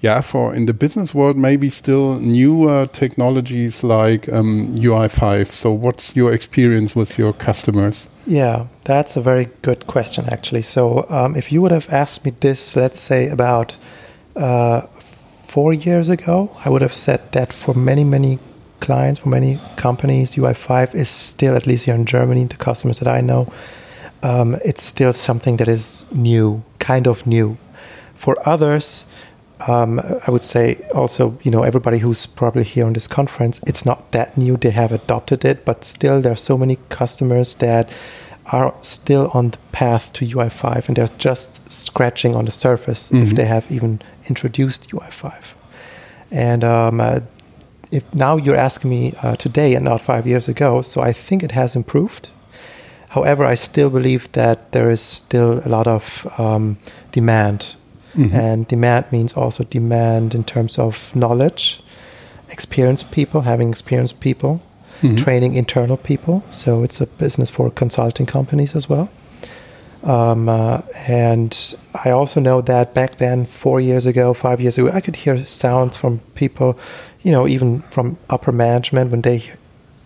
yeah, for in the business world, maybe still newer technologies like um, UI5? So, what's your experience with your customers? Yeah, that's a very good question, actually. So, um, if you would have asked me this, let's say about uh, four years ago, I would have said that for many, many clients, for many companies, UI5 is still, at least here in Germany, the customers that I know, um, it's still something that is new, kind of new. For others, um, I would say also, you know, everybody who's probably here on this conference, it's not that new. They have adopted it, but still, there are so many customers that are still on the path to UI5 and they're just scratching on the surface if Mhm. they have even introduced UI5. And um, uh, if now you're asking me uh, today and not five years ago, so I think it has improved. However, I still believe that there is still a lot of um, demand, Mhm. and demand means also demand in terms of knowledge, experienced people, having experienced people, Mhm. training internal people. So it's a business for consulting companies as well. Um, uh, and I also know that back then, four years ago, five years ago, I could hear sounds from people, you know, even from upper management when they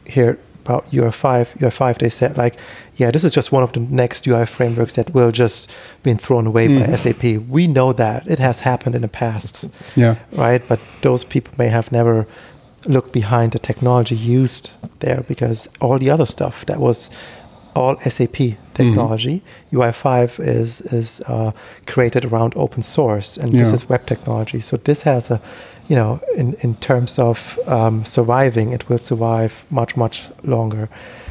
hear about UI5, UI5, they said like, yeah, this is just one of the next UI frameworks that will just be thrown away by Mhm. SAP. We know that it has happened in the past, Yeah. right? But those people may have never looked behind the technology used there because all the other stuff that was all SAP technology. UI5 is is uh, created around open source, and this is web technology. So this has a, you know, in in terms of um, surviving, it will survive much much longer.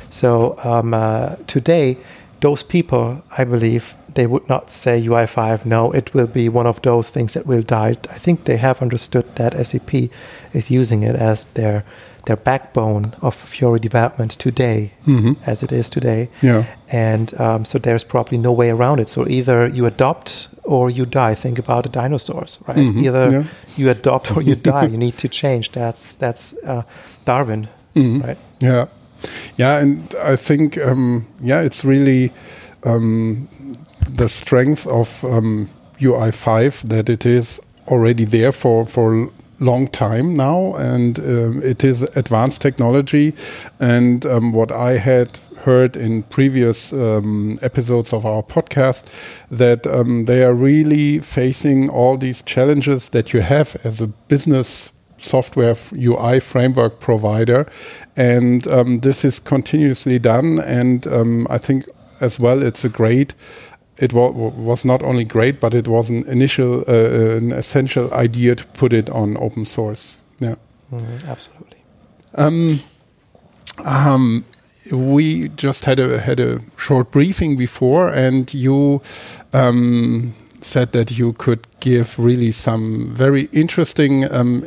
So um, uh, today, those people, I believe, they would not say UI5. No, it will be one of those things that will die. I think they have understood that SAP is using it as their their backbone of Fiori development today, Mhm. as it is today. Yeah. And um, so there's probably no way around it. So either you adopt or you die. Think about the dinosaurs, right? Mhm, Either yeah. you adopt or you die. You need to change. That's that's uh, Darwin, Mhm. right? Yeah, yeah, and I think um, yeah, it's really um, the strength of um, UI5 that it is already there for for a long time now, and um, it is advanced technology. And um, what I had heard in previous um, episodes of our podcast that um, they are really facing all these challenges that you have as a business software UI framework provider, and um, this is continuously done. And um, I think as well, it's a great. It wa- wa- was not only great, but it was an initial, uh, an essential idea to put it on open source. Yeah. Mhm, absolutely. Um, um, we just had a had a short briefing before, and you um, said that you could give really some very interesting um,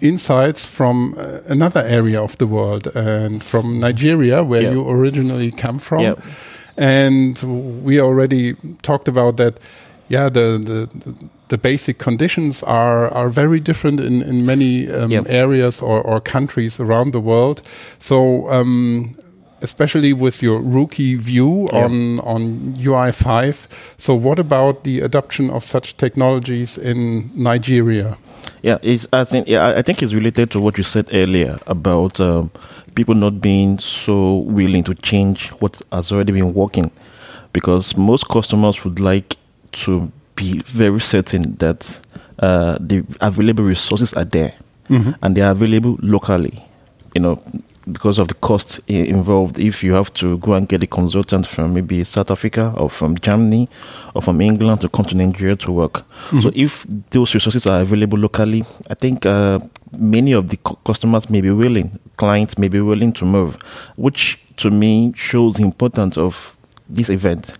insights from uh, another area of the world and from Nigeria, where Yeah. you originally come from. Yeah. And we already talked about that. Yeah, the the, the basic conditions are are very different in in many um, Yep. areas or, or countries around the world. So. Especially with your rookie view Yeah. on on UI5. So, what about the adoption of such technologies in Nigeria? Yeah, it's, I think yeah, I- think it's related to what you said earlier about um, people not being so willing to change what has already been working, because most customers would like to be very certain that uh, the available resources are there Mhm. and they are available locally. You know, because of the cost involved. If you have to go and get a consultant from maybe South Africa or from Germany or from England to come to Nigeria to work, so Mhm. if those resources are available locally, I think uh, many of the cu- customers may be willing, clients may be willing to move, which to me shows the importance of this event.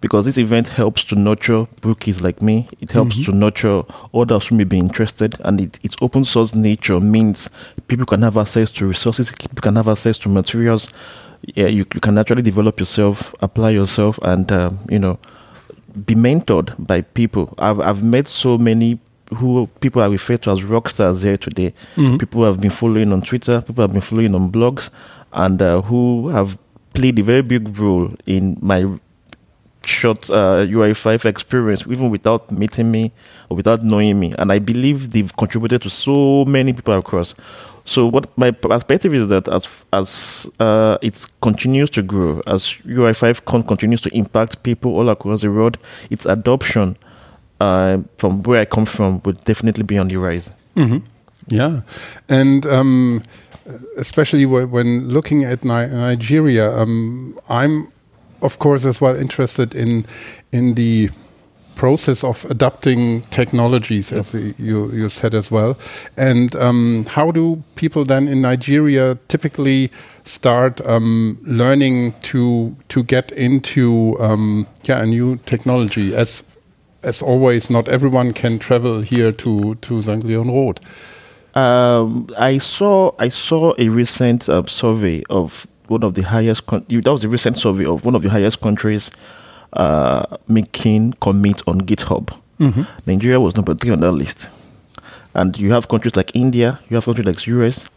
Because this event helps to nurture bookies like me. It helps Mhm. to nurture others who may be interested, and it, its open source nature means people can have access to resources, people can have access to materials. Yeah, you, you can naturally develop yourself, apply yourself, and um, you know be mentored by people. I've I've met so many who people are referred to as rock stars here today. Mhm. People who have been following on Twitter, people have been following on blogs, and uh, who have played a very big role in my short uh, UI5 experience, even without meeting me or without knowing me. And I believe they've contributed to so many people across. So what my perspective is that as as uh, it continues to grow, as UI5 con continues to impact people all across the world, its adoption uh, from where I come from would definitely be on the rise. Mhm. Yeah, and um, especially when looking at Ni- Nigeria, um, I'm of course as well interested in in the process of adapting technologies, as you you said as well. And um, how do people then in Nigeria typically start um, learning to to get into um, yeah a new technology? As as always, not everyone can travel here to to St. Leon-Rot. Um, I saw I saw a recent uh, survey of one of the highest. Con- that was a recent survey of one of the highest countries uh, making commit on GitHub. Mhm. Nigeria was number three on that list, and you have countries like India, you have countries like US.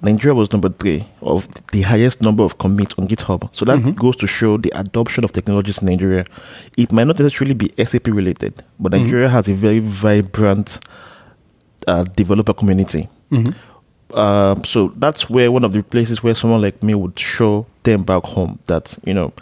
Nigeria was number three of the highest number of commits on GitHub. So that Mhm. goes to show the adoption of technologies in Nigeria. It might not necessarily be SAP related, but Mhm. Nigeria has a very vibrant uh, developer community. Mhm. Um, so that's where one of the places where someone like me would show them back home that you know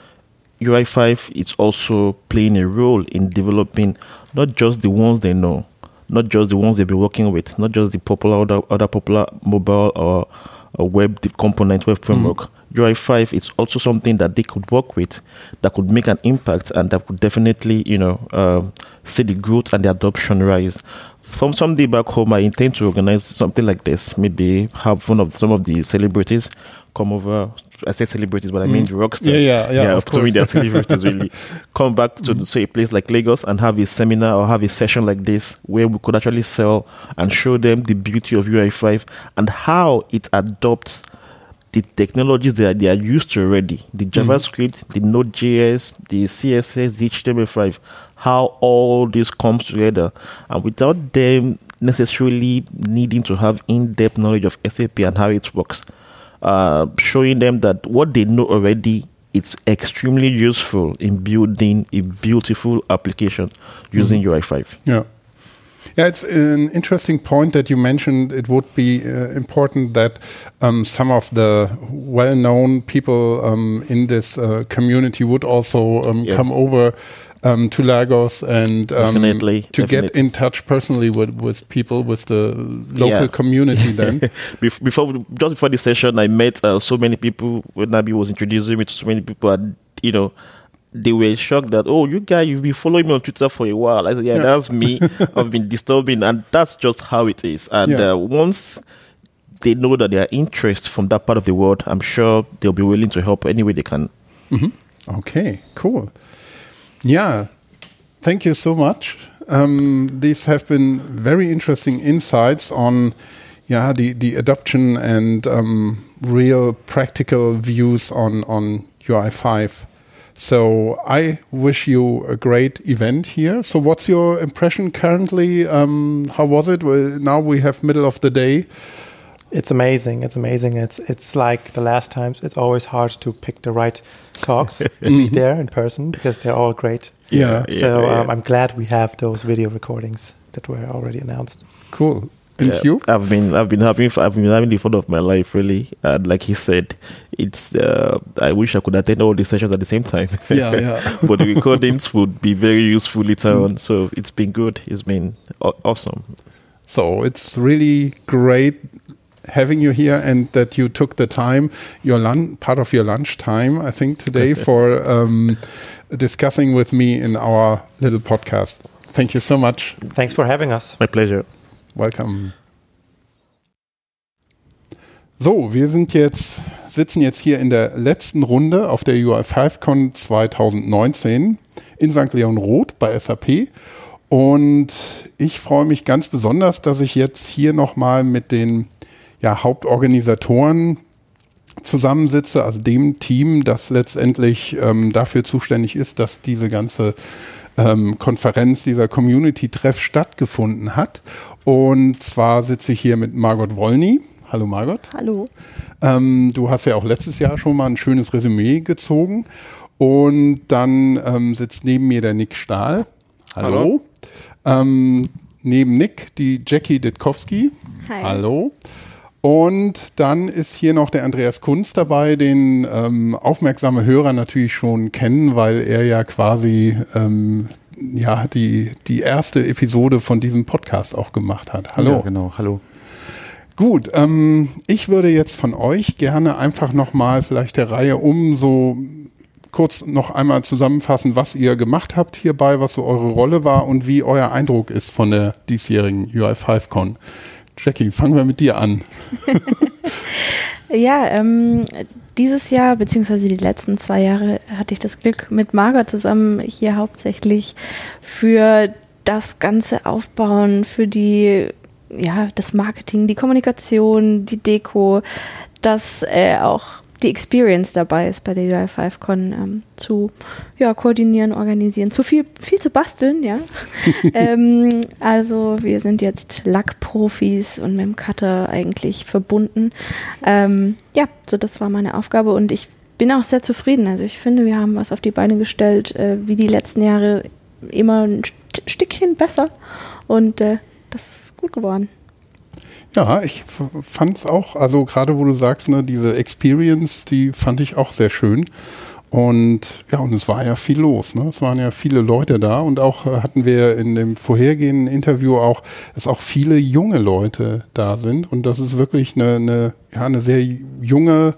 UI5 is also playing a role in developing not just the ones they know, not just the ones they've been working with, not just the popular other, other popular mobile or, or web component web framework. UI5 is also something that they could work with that could make an impact and that could definitely you know um, see the growth and the adoption rise. From someday back home, I intend to organize something like this. Maybe have one of some of the celebrities come over. I say celebrities, but I mean Mm. the rock stars. Yeah, yeah, yeah, of to me, course. they're celebrities really. Come back to Mm. say a place like Lagos and have a seminar or have a session like this where we could actually sell and show them the beauty of UI5 and how it adopts the technologies that they are used to already the Mm. javascript the node.js the css the html5 how all this comes together and without them necessarily needing to have in-depth knowledge of sap and how it works uh, showing them that what they know already it's extremely useful in building a beautiful application using Mhm. ui5 Yeah. Yeah, it's an interesting point that you mentioned. It would be uh, important that um, some of the well-known people um, in this uh, community would also um, Yeah. come over um, to Lagos and um, Definitely, to get in touch personally with, with people with the local Yeah. community. Then, before just before the session, I met uh, so many people when Nabi was introducing me to so many people, and you know, they were shocked that oh, you guys, you've been following me on Twitter for a while. I said, yeah, Yeah. that's me. I've been disturbing, and that's just how it is. And Yeah. uh, once they know that there are interests from that part of the world, I'm sure they'll be willing to help any way they can. Mhm. Okay, cool. Yeah, thank you so much. Um, these have been very interesting insights on yeah the the adoption and um, real practical views on on UI5. So I wish you a great event here. So what's your impression currently? Um, how was it? Well, now we have middle of the day. It's amazing. It's amazing. It's it's like the last times. It's always hard to pick the right talks to be there in person because they're all great. Yeah, So yeah, yeah. Um, I'm glad we have those video recordings that were already announced. Cool. And Yeah, you? I've been I've been having I've been having the fun of my life really, and like he said, it's uh, I wish I could attend all the sessions at the same time. Yeah, yeah. but the recordings would be very useful later on. So it's been good. It's been awesome. So it's really great having you here and that you took the time, your lun- part of your lunch time, I think, today for um, discussing with me in our little podcast. Thank you so much. Thanks for having us. My pleasure. Welcome. So, wir sind jetzt, sitzen jetzt hier in der letzten Runde auf der UI5Con 2019 in St. Leon Roth bei SAP. Und ich freue mich ganz besonders, dass ich jetzt hier nochmal mit den ja, Hauptorganisatoren zusammensitze, also dem Team, das letztendlich ähm, dafür zuständig ist, dass diese ganze ähm, Konferenz, dieser Community-Treff stattgefunden hat. Und zwar sitze ich hier mit Margot Wolny. Hallo Margot. Hallo. Ähm, du hast ja auch letztes Jahr schon mal ein schönes Resümee gezogen. Und dann ähm, sitzt neben mir der Nick Stahl. Hallo. Hallo. Ähm, neben Nick die Jackie Ditkowski. Hi. Hallo. Und dann ist hier noch der Andreas Kunz dabei, den ähm, aufmerksame Hörer natürlich schon kennen, weil er ja quasi ähm, ja, die, die erste Episode von diesem Podcast auch gemacht hat. Hallo. Ja, genau, hallo. Gut, ähm, ich würde jetzt von euch gerne einfach nochmal vielleicht der Reihe um so kurz noch einmal zusammenfassen, was ihr gemacht habt hierbei, was so eure Rolle war und wie euer Eindruck ist von der diesjährigen UI5Con. Jackie, fangen wir mit dir an. ja, ähm, dieses Jahr, beziehungsweise die letzten zwei Jahre, hatte ich das Glück, mit Margot zusammen hier hauptsächlich für das ganze Aufbauen, für die, ja, das Marketing, die Kommunikation, die Deko, das äh, auch die Experience dabei ist bei der UI5Con ähm, zu ja, koordinieren, organisieren, zu viel, viel zu basteln, ja. ähm, also wir sind jetzt Lackprofis und mit dem Cutter eigentlich verbunden. Ähm, ja, so das war meine Aufgabe und ich bin auch sehr zufrieden. Also ich finde, wir haben was auf die Beine gestellt, äh, wie die letzten Jahre immer ein Stückchen besser und äh, das ist gut geworden. Ja, ich fand es auch, also gerade wo du sagst, ne, diese Experience, die fand ich auch sehr schön. Und ja, und es war ja viel los. Ne? Es waren ja viele Leute da und auch äh, hatten wir in dem vorhergehenden Interview auch, dass auch viele junge Leute da sind und dass es wirklich eine, eine, ja, eine sehr junge,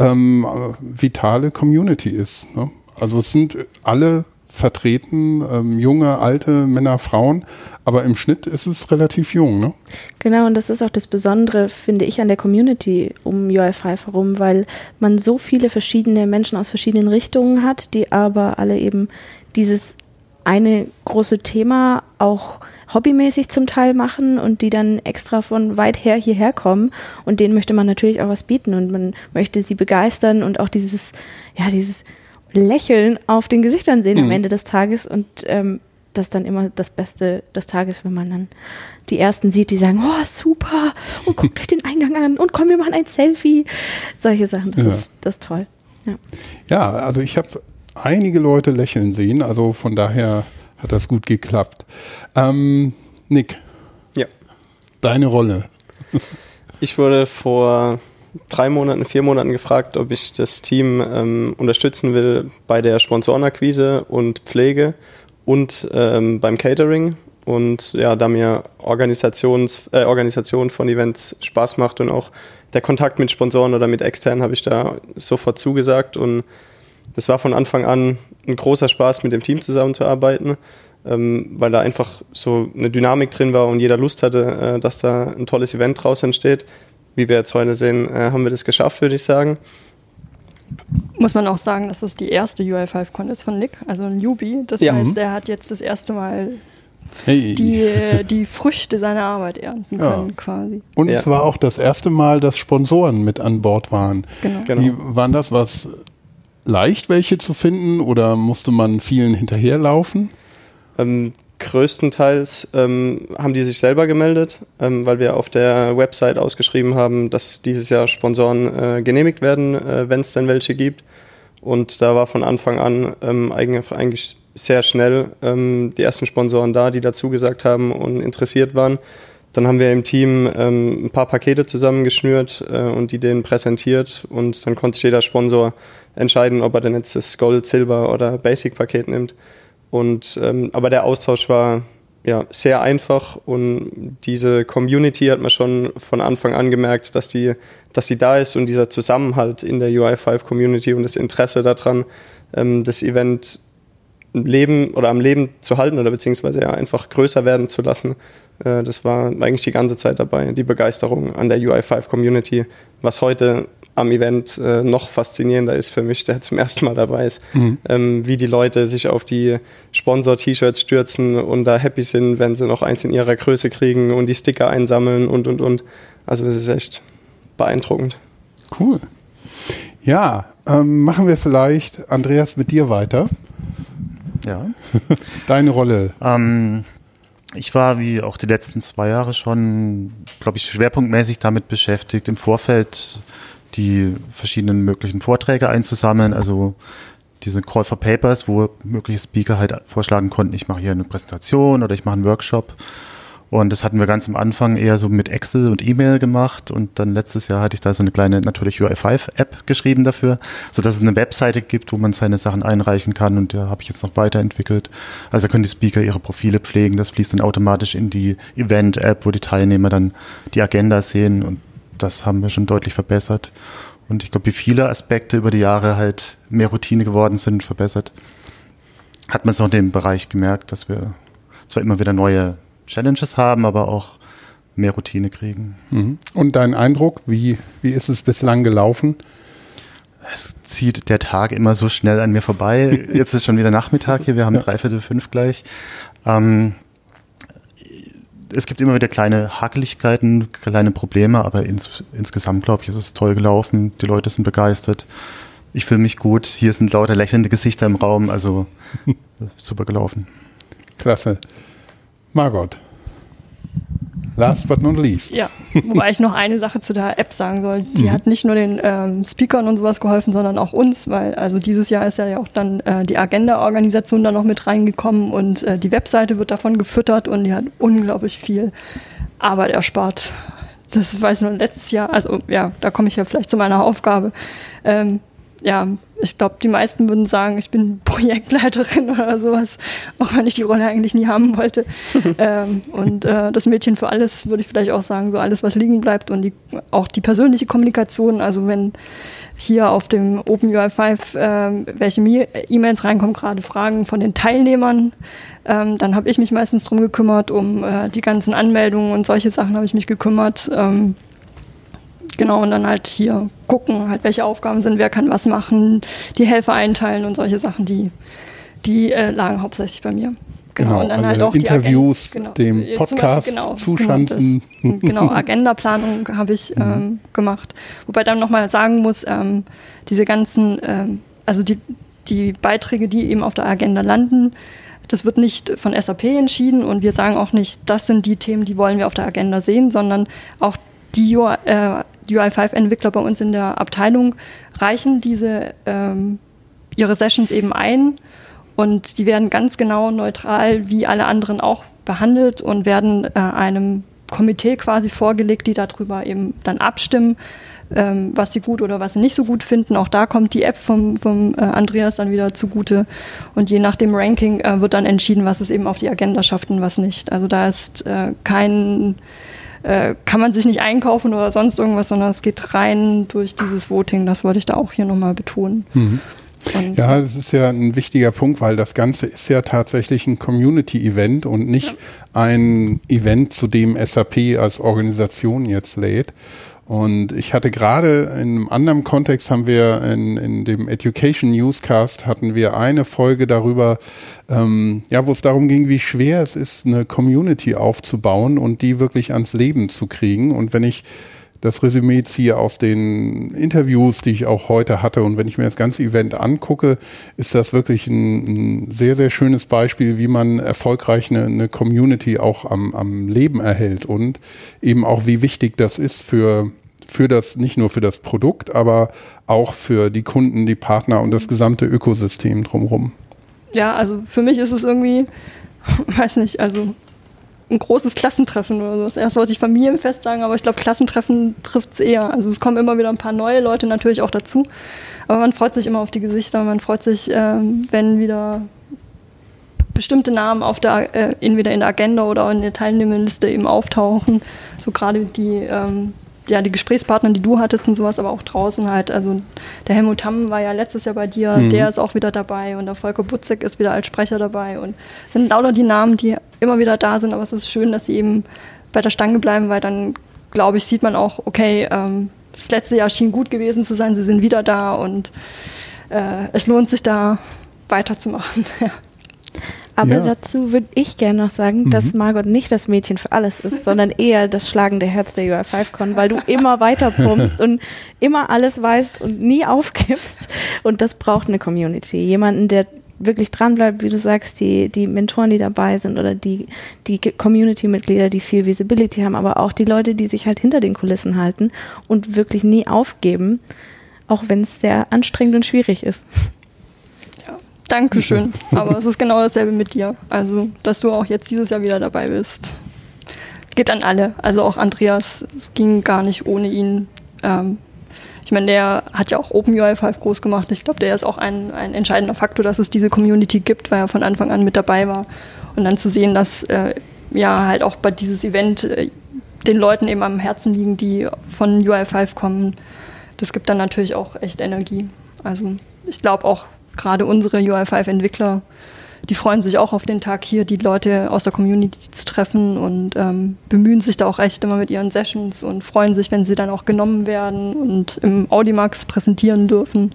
ähm, vitale Community ist. Ne? Also es sind alle vertreten, ähm, junge, alte Männer, Frauen, aber im Schnitt ist es relativ jung, ne? Genau, und das ist auch das Besondere, finde ich, an der Community um UI5 herum, weil man so viele verschiedene Menschen aus verschiedenen Richtungen hat, die aber alle eben dieses eine große Thema auch hobbymäßig zum Teil machen und die dann extra von weit her hierher kommen und denen möchte man natürlich auch was bieten und man möchte sie begeistern und auch dieses, ja, dieses Lächeln auf den Gesichtern sehen mhm. am Ende des Tages und ähm, das ist dann immer das Beste des Tages, wenn man dann die ersten sieht, die sagen, oh super und guckt euch den Eingang an und komm, wir machen ein Selfie. Solche Sachen, das, ja. ist, das ist toll. Ja, ja also ich habe einige Leute lächeln sehen, also von daher hat das gut geklappt. Ähm, Nick. Ja. Deine Rolle. Ich wurde vor drei Monaten, vier Monaten gefragt, ob ich das Team ähm, unterstützen will bei der Sponsorenakquise und Pflege und ähm, beim Catering. Und ja, da mir Organisations, äh, Organisation von Events Spaß macht und auch der Kontakt mit Sponsoren oder mit externen, habe ich da sofort zugesagt. Und das war von Anfang an ein großer Spaß, mit dem Team zusammenzuarbeiten, ähm, weil da einfach so eine Dynamik drin war und jeder Lust hatte, äh, dass da ein tolles Event draus entsteht wie wir jetzt heute sehen, äh, haben wir das geschafft, würde ich sagen. Muss man auch sagen, dass es die erste UI5Con ist von Nick, also ein Newbie. Das ja. heißt, er hat jetzt das erste Mal hey. die, äh, die Früchte seiner Arbeit ernten können, ja. quasi. Und ja. es war auch das erste Mal, dass Sponsoren mit an Bord waren. Genau. genau. Die, waren das was leicht, welche zu finden oder musste man vielen hinterherlaufen? Ähm, größtenteils ähm, haben die sich selber gemeldet, ähm, weil wir auf der Website ausgeschrieben haben, dass dieses Jahr Sponsoren äh, genehmigt werden, äh, wenn es denn welche gibt. Und da war von Anfang an ähm, eigentlich, sehr schnell ähm, die ersten Sponsoren da, die dazu gesagt haben und interessiert waren. Dann haben wir im Team ähm, ein paar Pakete zusammengeschnürt äh, und die denen präsentiert und dann konnte sich jeder Sponsor entscheiden, ob er denn jetzt das Gold, Silber oder Basic-Paket nimmt. Und, ähm, aber der Austausch war ja, sehr einfach und diese Community hat man schon von Anfang an gemerkt, dass die, dass sie da ist und dieser Zusammenhalt in der UI5-Community und das Interesse daran, ähm, das Event leben oder am Leben zu halten oder beziehungsweise ja einfach größer werden zu lassen. Äh, das war eigentlich die ganze Zeit dabei, die Begeisterung an der UI5-Community, was heute am Event äh, noch faszinierender ist für mich, der zum ersten Mal dabei ist, mhm. ähm, wie die Leute sich auf die Sponsor-T-Shirts stürzen und da happy sind, wenn sie noch eins in ihrer Größe kriegen und die Sticker einsammeln und und und. Also das ist echt beeindruckend. Cool. Ja, ähm, machen wir vielleicht, Andreas, mit dir weiter. Ja. Deine Rolle? Ähm, ich war wie auch die letzten zwei Jahre schon, glaube ich, schwerpunktmäßig damit beschäftigt, im Vorfeld die verschiedenen möglichen Vorträge einzusammeln. Also diese Call for Papers, wo mögliche Speaker halt vorschlagen konnten, ich mache hier eine Präsentation oder ich mache einen Workshop. Und das hatten wir ganz am Anfang eher so mit Excel und E-Mail gemacht. Und dann letztes Jahr hatte ich da so eine kleine, natürlich UI5-App geschrieben dafür, sodass es eine Webseite gibt, wo man seine Sachen einreichen kann. Und da habe ich jetzt noch weiterentwickelt. Also können die Speaker ihre Profile pflegen. Das fließt dann automatisch in die Event-App, wo die Teilnehmer dann die Agenda sehen. Und das haben wir schon deutlich verbessert. Und ich glaube, wie viele Aspekte über die Jahre halt mehr Routine geworden sind, verbessert, hat man es auch in dem Bereich gemerkt, dass wir zwar immer wieder neue Challenges haben, aber auch mehr Routine kriegen. Mhm. Und dein Eindruck, wie, wie ist es bislang gelaufen? Es zieht der Tag immer so schnell an mir vorbei. Jetzt ist schon wieder Nachmittag hier, wir haben dreiviertel fünf gleich. Ähm, es gibt immer wieder kleine Hakeligkeiten, kleine Probleme, aber ins, insgesamt, glaube ich, ist es toll gelaufen. Die Leute sind begeistert. Ich fühle mich gut. Hier sind lauter lächelnde Gesichter im Raum, also super gelaufen. Klasse. Margot. Last but not least. Ja, wobei ich noch eine Sache zu der App sagen soll. Die mhm. hat nicht nur den ähm, Speakern und sowas geholfen, sondern auch uns, weil also dieses Jahr ist ja auch dann äh, die Agenda-Organisation da noch mit reingekommen und äh, die Webseite wird davon gefüttert und die hat unglaublich viel Arbeit erspart. Das weiß ich nur letztes Jahr, also ja, da komme ich ja vielleicht zu meiner Aufgabe. Ähm, ja, ich glaube, die meisten würden sagen, ich bin Projektleiterin oder sowas, auch wenn ich die Rolle eigentlich nie haben wollte. ähm, und äh, das Mädchen für alles würde ich vielleicht auch sagen, so alles, was liegen bleibt und die, auch die persönliche Kommunikation. Also wenn hier auf dem OpenUI5 äh, welche E-Mails reinkommen, gerade Fragen von den Teilnehmern, ähm, dann habe ich mich meistens drum gekümmert, um äh, die ganzen Anmeldungen und solche Sachen habe ich mich gekümmert. Genau, und dann halt hier gucken, halt welche Aufgaben sind, wer kann was machen, die Helfer einteilen und solche Sachen, die, die äh, lagen hauptsächlich bei mir. Genau, genau und dann halt auch Interviews, genau, dem Podcast Beispiel, genau, zuschanzen. Genau, genau Agendaplanung habe ich mhm. ähm, gemacht. Wobei dann nochmal sagen muss, ähm, diese ganzen, ähm, also die, die Beiträge, die eben auf der Agenda landen, das wird nicht von SAP entschieden und wir sagen auch nicht, das sind die Themen, die wollen wir auf der Agenda sehen, sondern auch die äh, UI5-Entwickler bei uns in der Abteilung reichen diese ähm, ihre Sessions eben ein und die werden ganz genau neutral wie alle anderen auch behandelt und werden äh, einem Komitee quasi vorgelegt, die darüber eben dann abstimmen, ähm, was sie gut oder was sie nicht so gut finden. Auch da kommt die App vom, vom äh, Andreas dann wieder zugute und je nach dem Ranking äh, wird dann entschieden, was es eben auf die Agenda schafft und was nicht. Also da ist äh, kein äh, kann man sich nicht einkaufen oder sonst irgendwas, sondern es geht rein durch dieses Voting. Das wollte ich da auch hier nochmal betonen. Mhm. ja, das ist ja ein wichtiger Punkt, weil das Ganze ist ja tatsächlich ein Community-Event und nicht ja. ein Event, zu dem SAP als Organisation jetzt lädt. Und ich hatte gerade in einem anderen Kontext haben wir in, in dem Education Newscast hatten wir eine Folge darüber, ähm, ja, wo es darum ging, wie schwer es ist, eine Community aufzubauen und die wirklich ans Leben zu kriegen. Und wenn ich das Resümee ziehe aus den Interviews, die ich auch heute hatte. Und wenn ich mir das ganze Event angucke, ist das wirklich ein, ein sehr, sehr schönes Beispiel, wie man erfolgreich eine, eine Community auch am, am Leben erhält und eben auch, wie wichtig das ist für für das, nicht nur für das Produkt, aber auch für die Kunden, die Partner und das gesamte Ökosystem drumherum. Ja, also für mich ist es irgendwie, weiß nicht, also ein großes Klassentreffen oder so. Erst wollte ich Familienfest sagen, aber ich glaube, Klassentreffen trifft es eher. Also es kommen immer wieder ein paar neue Leute natürlich auch dazu. Aber man freut sich immer auf die Gesichter, man freut sich, ähm, wenn wieder bestimmte Namen auf der, äh, entweder in der Agenda oder in der Teilnehmerliste eben auftauchen. So gerade die ähm, ja, die Gesprächspartner, die du hattest und sowas, aber auch draußen halt. Also der Helmut Hamm war ja letztes Jahr bei dir, mhm. der ist auch wieder dabei und der Volker Butzek ist wieder als Sprecher dabei und sind lauter die Namen, die immer wieder da sind, aber es ist schön, dass sie eben bei der Stange bleiben, weil dann, glaube ich, sieht man auch, okay, ähm, das letzte Jahr schien gut gewesen zu sein, sie sind wieder da und äh, es lohnt sich da weiterzumachen. Aber ja. dazu würde ich gerne noch sagen, mhm. dass Margot nicht das Mädchen für alles ist, sondern eher das schlagende Herz der UI5Con, weil du immer weiter pumpst und immer alles weißt und nie aufgibst. Und das braucht eine Community. Jemanden, der wirklich dranbleibt, wie du sagst, die, die Mentoren, die dabei sind oder die, die Community-Mitglieder, die viel Visibility haben, aber auch die Leute, die sich halt hinter den Kulissen halten und wirklich nie aufgeben, auch wenn es sehr anstrengend und schwierig ist. Dankeschön. aber es ist genau dasselbe mit dir. Also, dass du auch jetzt dieses Jahr wieder dabei bist. Geht an alle. Also auch Andreas. Es ging gar nicht ohne ihn. Ähm, ich meine, der hat ja auch OpenUI 5 groß gemacht. Ich glaube, der ist auch ein, ein entscheidender Faktor, dass es diese Community gibt, weil er von Anfang an mit dabei war. Und dann zu sehen, dass äh, ja halt auch bei dieses Event äh, den Leuten eben am Herzen liegen, die von UI5 kommen, das gibt dann natürlich auch echt Energie. Also ich glaube auch gerade unsere UI5-Entwickler die freuen sich auch auf den Tag hier, die Leute aus der Community zu treffen und ähm, bemühen sich da auch echt immer mit ihren Sessions und freuen sich, wenn sie dann auch genommen werden und im Audimax präsentieren dürfen.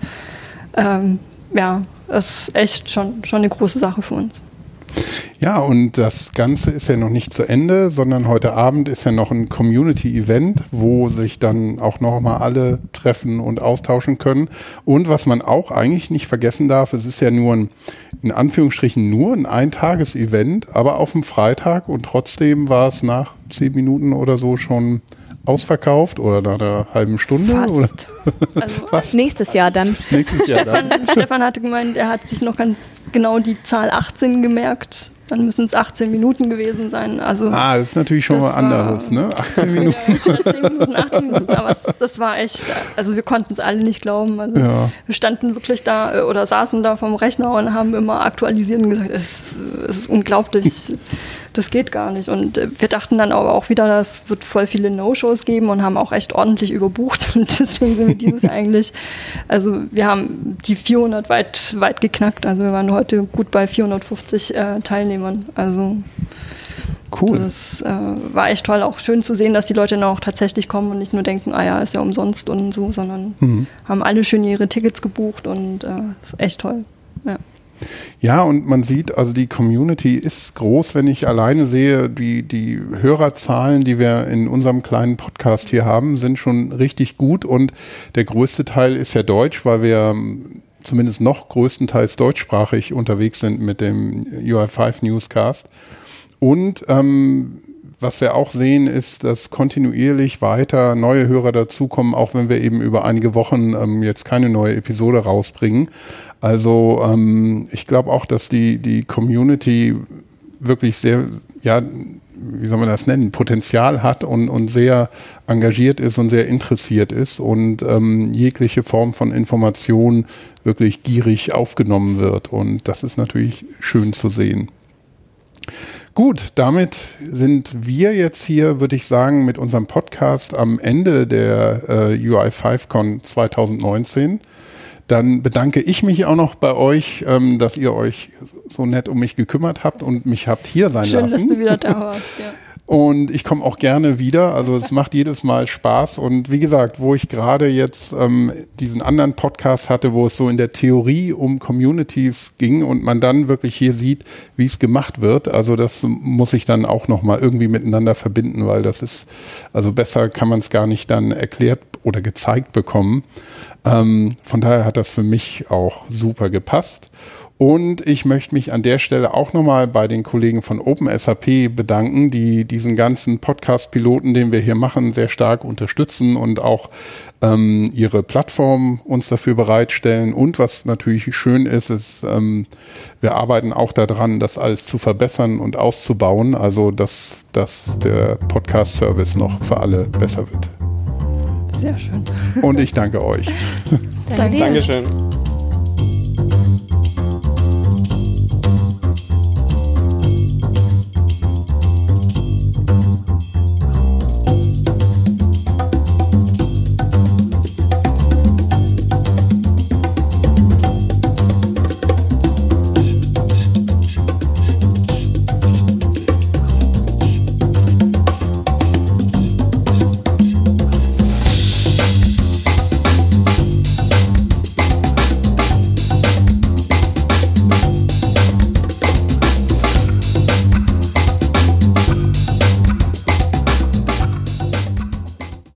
Ähm, ja, das ist echt schon, schon eine große Sache für uns. Ja, und das Ganze ist ja noch nicht zu Ende, sondern heute Abend ist ja noch ein Community-Event, wo sich dann auch nochmal alle treffen und austauschen können. Und was man auch eigentlich nicht vergessen darf, es ist ja nur ein, in Anführungsstrichen nur ein Eintages-Event, aber auf dem Freitag und trotzdem war es nach zehn Minuten oder so schon ausverkauft oder nach einer halben Stunde? Fast. Oder? Also Fast. Nächstes Jahr dann. Nächstes Jahr Stefan, dann. Stefan hatte gemeint, er hat sich noch ganz genau die Zahl 18 gemerkt. Dann müssen es 18 Minuten gewesen sein. Also ah, das ist natürlich schon mal anderes, ne? 18 Minuten. Ja, 10 Minuten, 18 Minuten, aber es, das war echt, also wir konnten es alle nicht glauben. Also Ja. wir standen wirklich da äh, oder saßen da vom Rechner und haben immer aktualisiert und gesagt, es, es ist unglaublich, das geht gar nicht. Und äh, wir dachten dann aber auch wieder, es wird voll viele No-Shows geben und haben auch echt ordentlich überbucht. Und deswegen sind wir dieses eigentlich, also wir haben die 400 weit, weit geknackt. Also wir waren heute gut bei 450 äh, Teilnehmern. Also Cool. das äh, war echt toll, auch schön zu sehen, dass die Leute dann auch tatsächlich kommen und nicht nur denken, ah ja, ist ja umsonst und so, sondern Mhm. haben alle schön ihre Tickets gebucht und äh, ist echt toll. Ja. Ja, und man sieht, also die Community ist groß, wenn ich alleine sehe, die, die Hörerzahlen, die wir in unserem kleinen Podcast hier haben, sind schon richtig gut und der größte Teil ist ja Deutsch, weil wir ähm, zumindest noch größtenteils deutschsprachig unterwegs sind mit dem UI5 Newscast. Und ähm, was wir auch sehen, ist, dass kontinuierlich weiter neue Hörer dazukommen, auch wenn wir eben über einige Wochen ähm, jetzt keine neue Episode rausbringen. Also ähm, ich glaube auch, dass die, die Community wirklich sehr, ja, wie soll man das nennen, Potenzial hat und, und sehr engagiert ist und sehr interessiert ist und ähm, jegliche Form von Information wirklich gierig aufgenommen wird. Und das ist natürlich schön zu sehen. Gut, damit sind wir jetzt hier, würde ich sagen, mit unserem Podcast am Ende der äh, UI5Con 2019. Dann bedanke ich mich auch noch bei euch, ähm, dass ihr euch so nett um mich gekümmert habt und mich habt hier sein Schön, lassen. dass du wieder da warst. Ja. Und ich komme auch gerne wieder. Also es macht jedes Mal Spaß. Und wie gesagt, wo ich gerade jetzt ähm, diesen anderen Podcast hatte, wo es so in der Theorie um Communities ging und man dann wirklich hier sieht, wie es gemacht wird. Also das muss ich dann auch nochmal irgendwie miteinander verbinden, weil das ist, also besser kann man es gar nicht dann erklärt oder gezeigt bekommen. Ähm, von daher hat das für mich auch super gepasst. Und ich möchte mich an der Stelle auch nochmal bei den Kollegen von OpenSAP bedanken, die diesen ganzen Podcast-Piloten, den wir hier machen, sehr stark unterstützen und auch ähm, ihre Plattform uns dafür bereitstellen. Und was natürlich schön ist, ist, ähm, wir arbeiten auch daran, das alles zu verbessern und auszubauen, also dass, dass der Podcast-Service noch für alle besser wird. Sehr schön. Und ich danke euch. Danke dir. Dankeschön.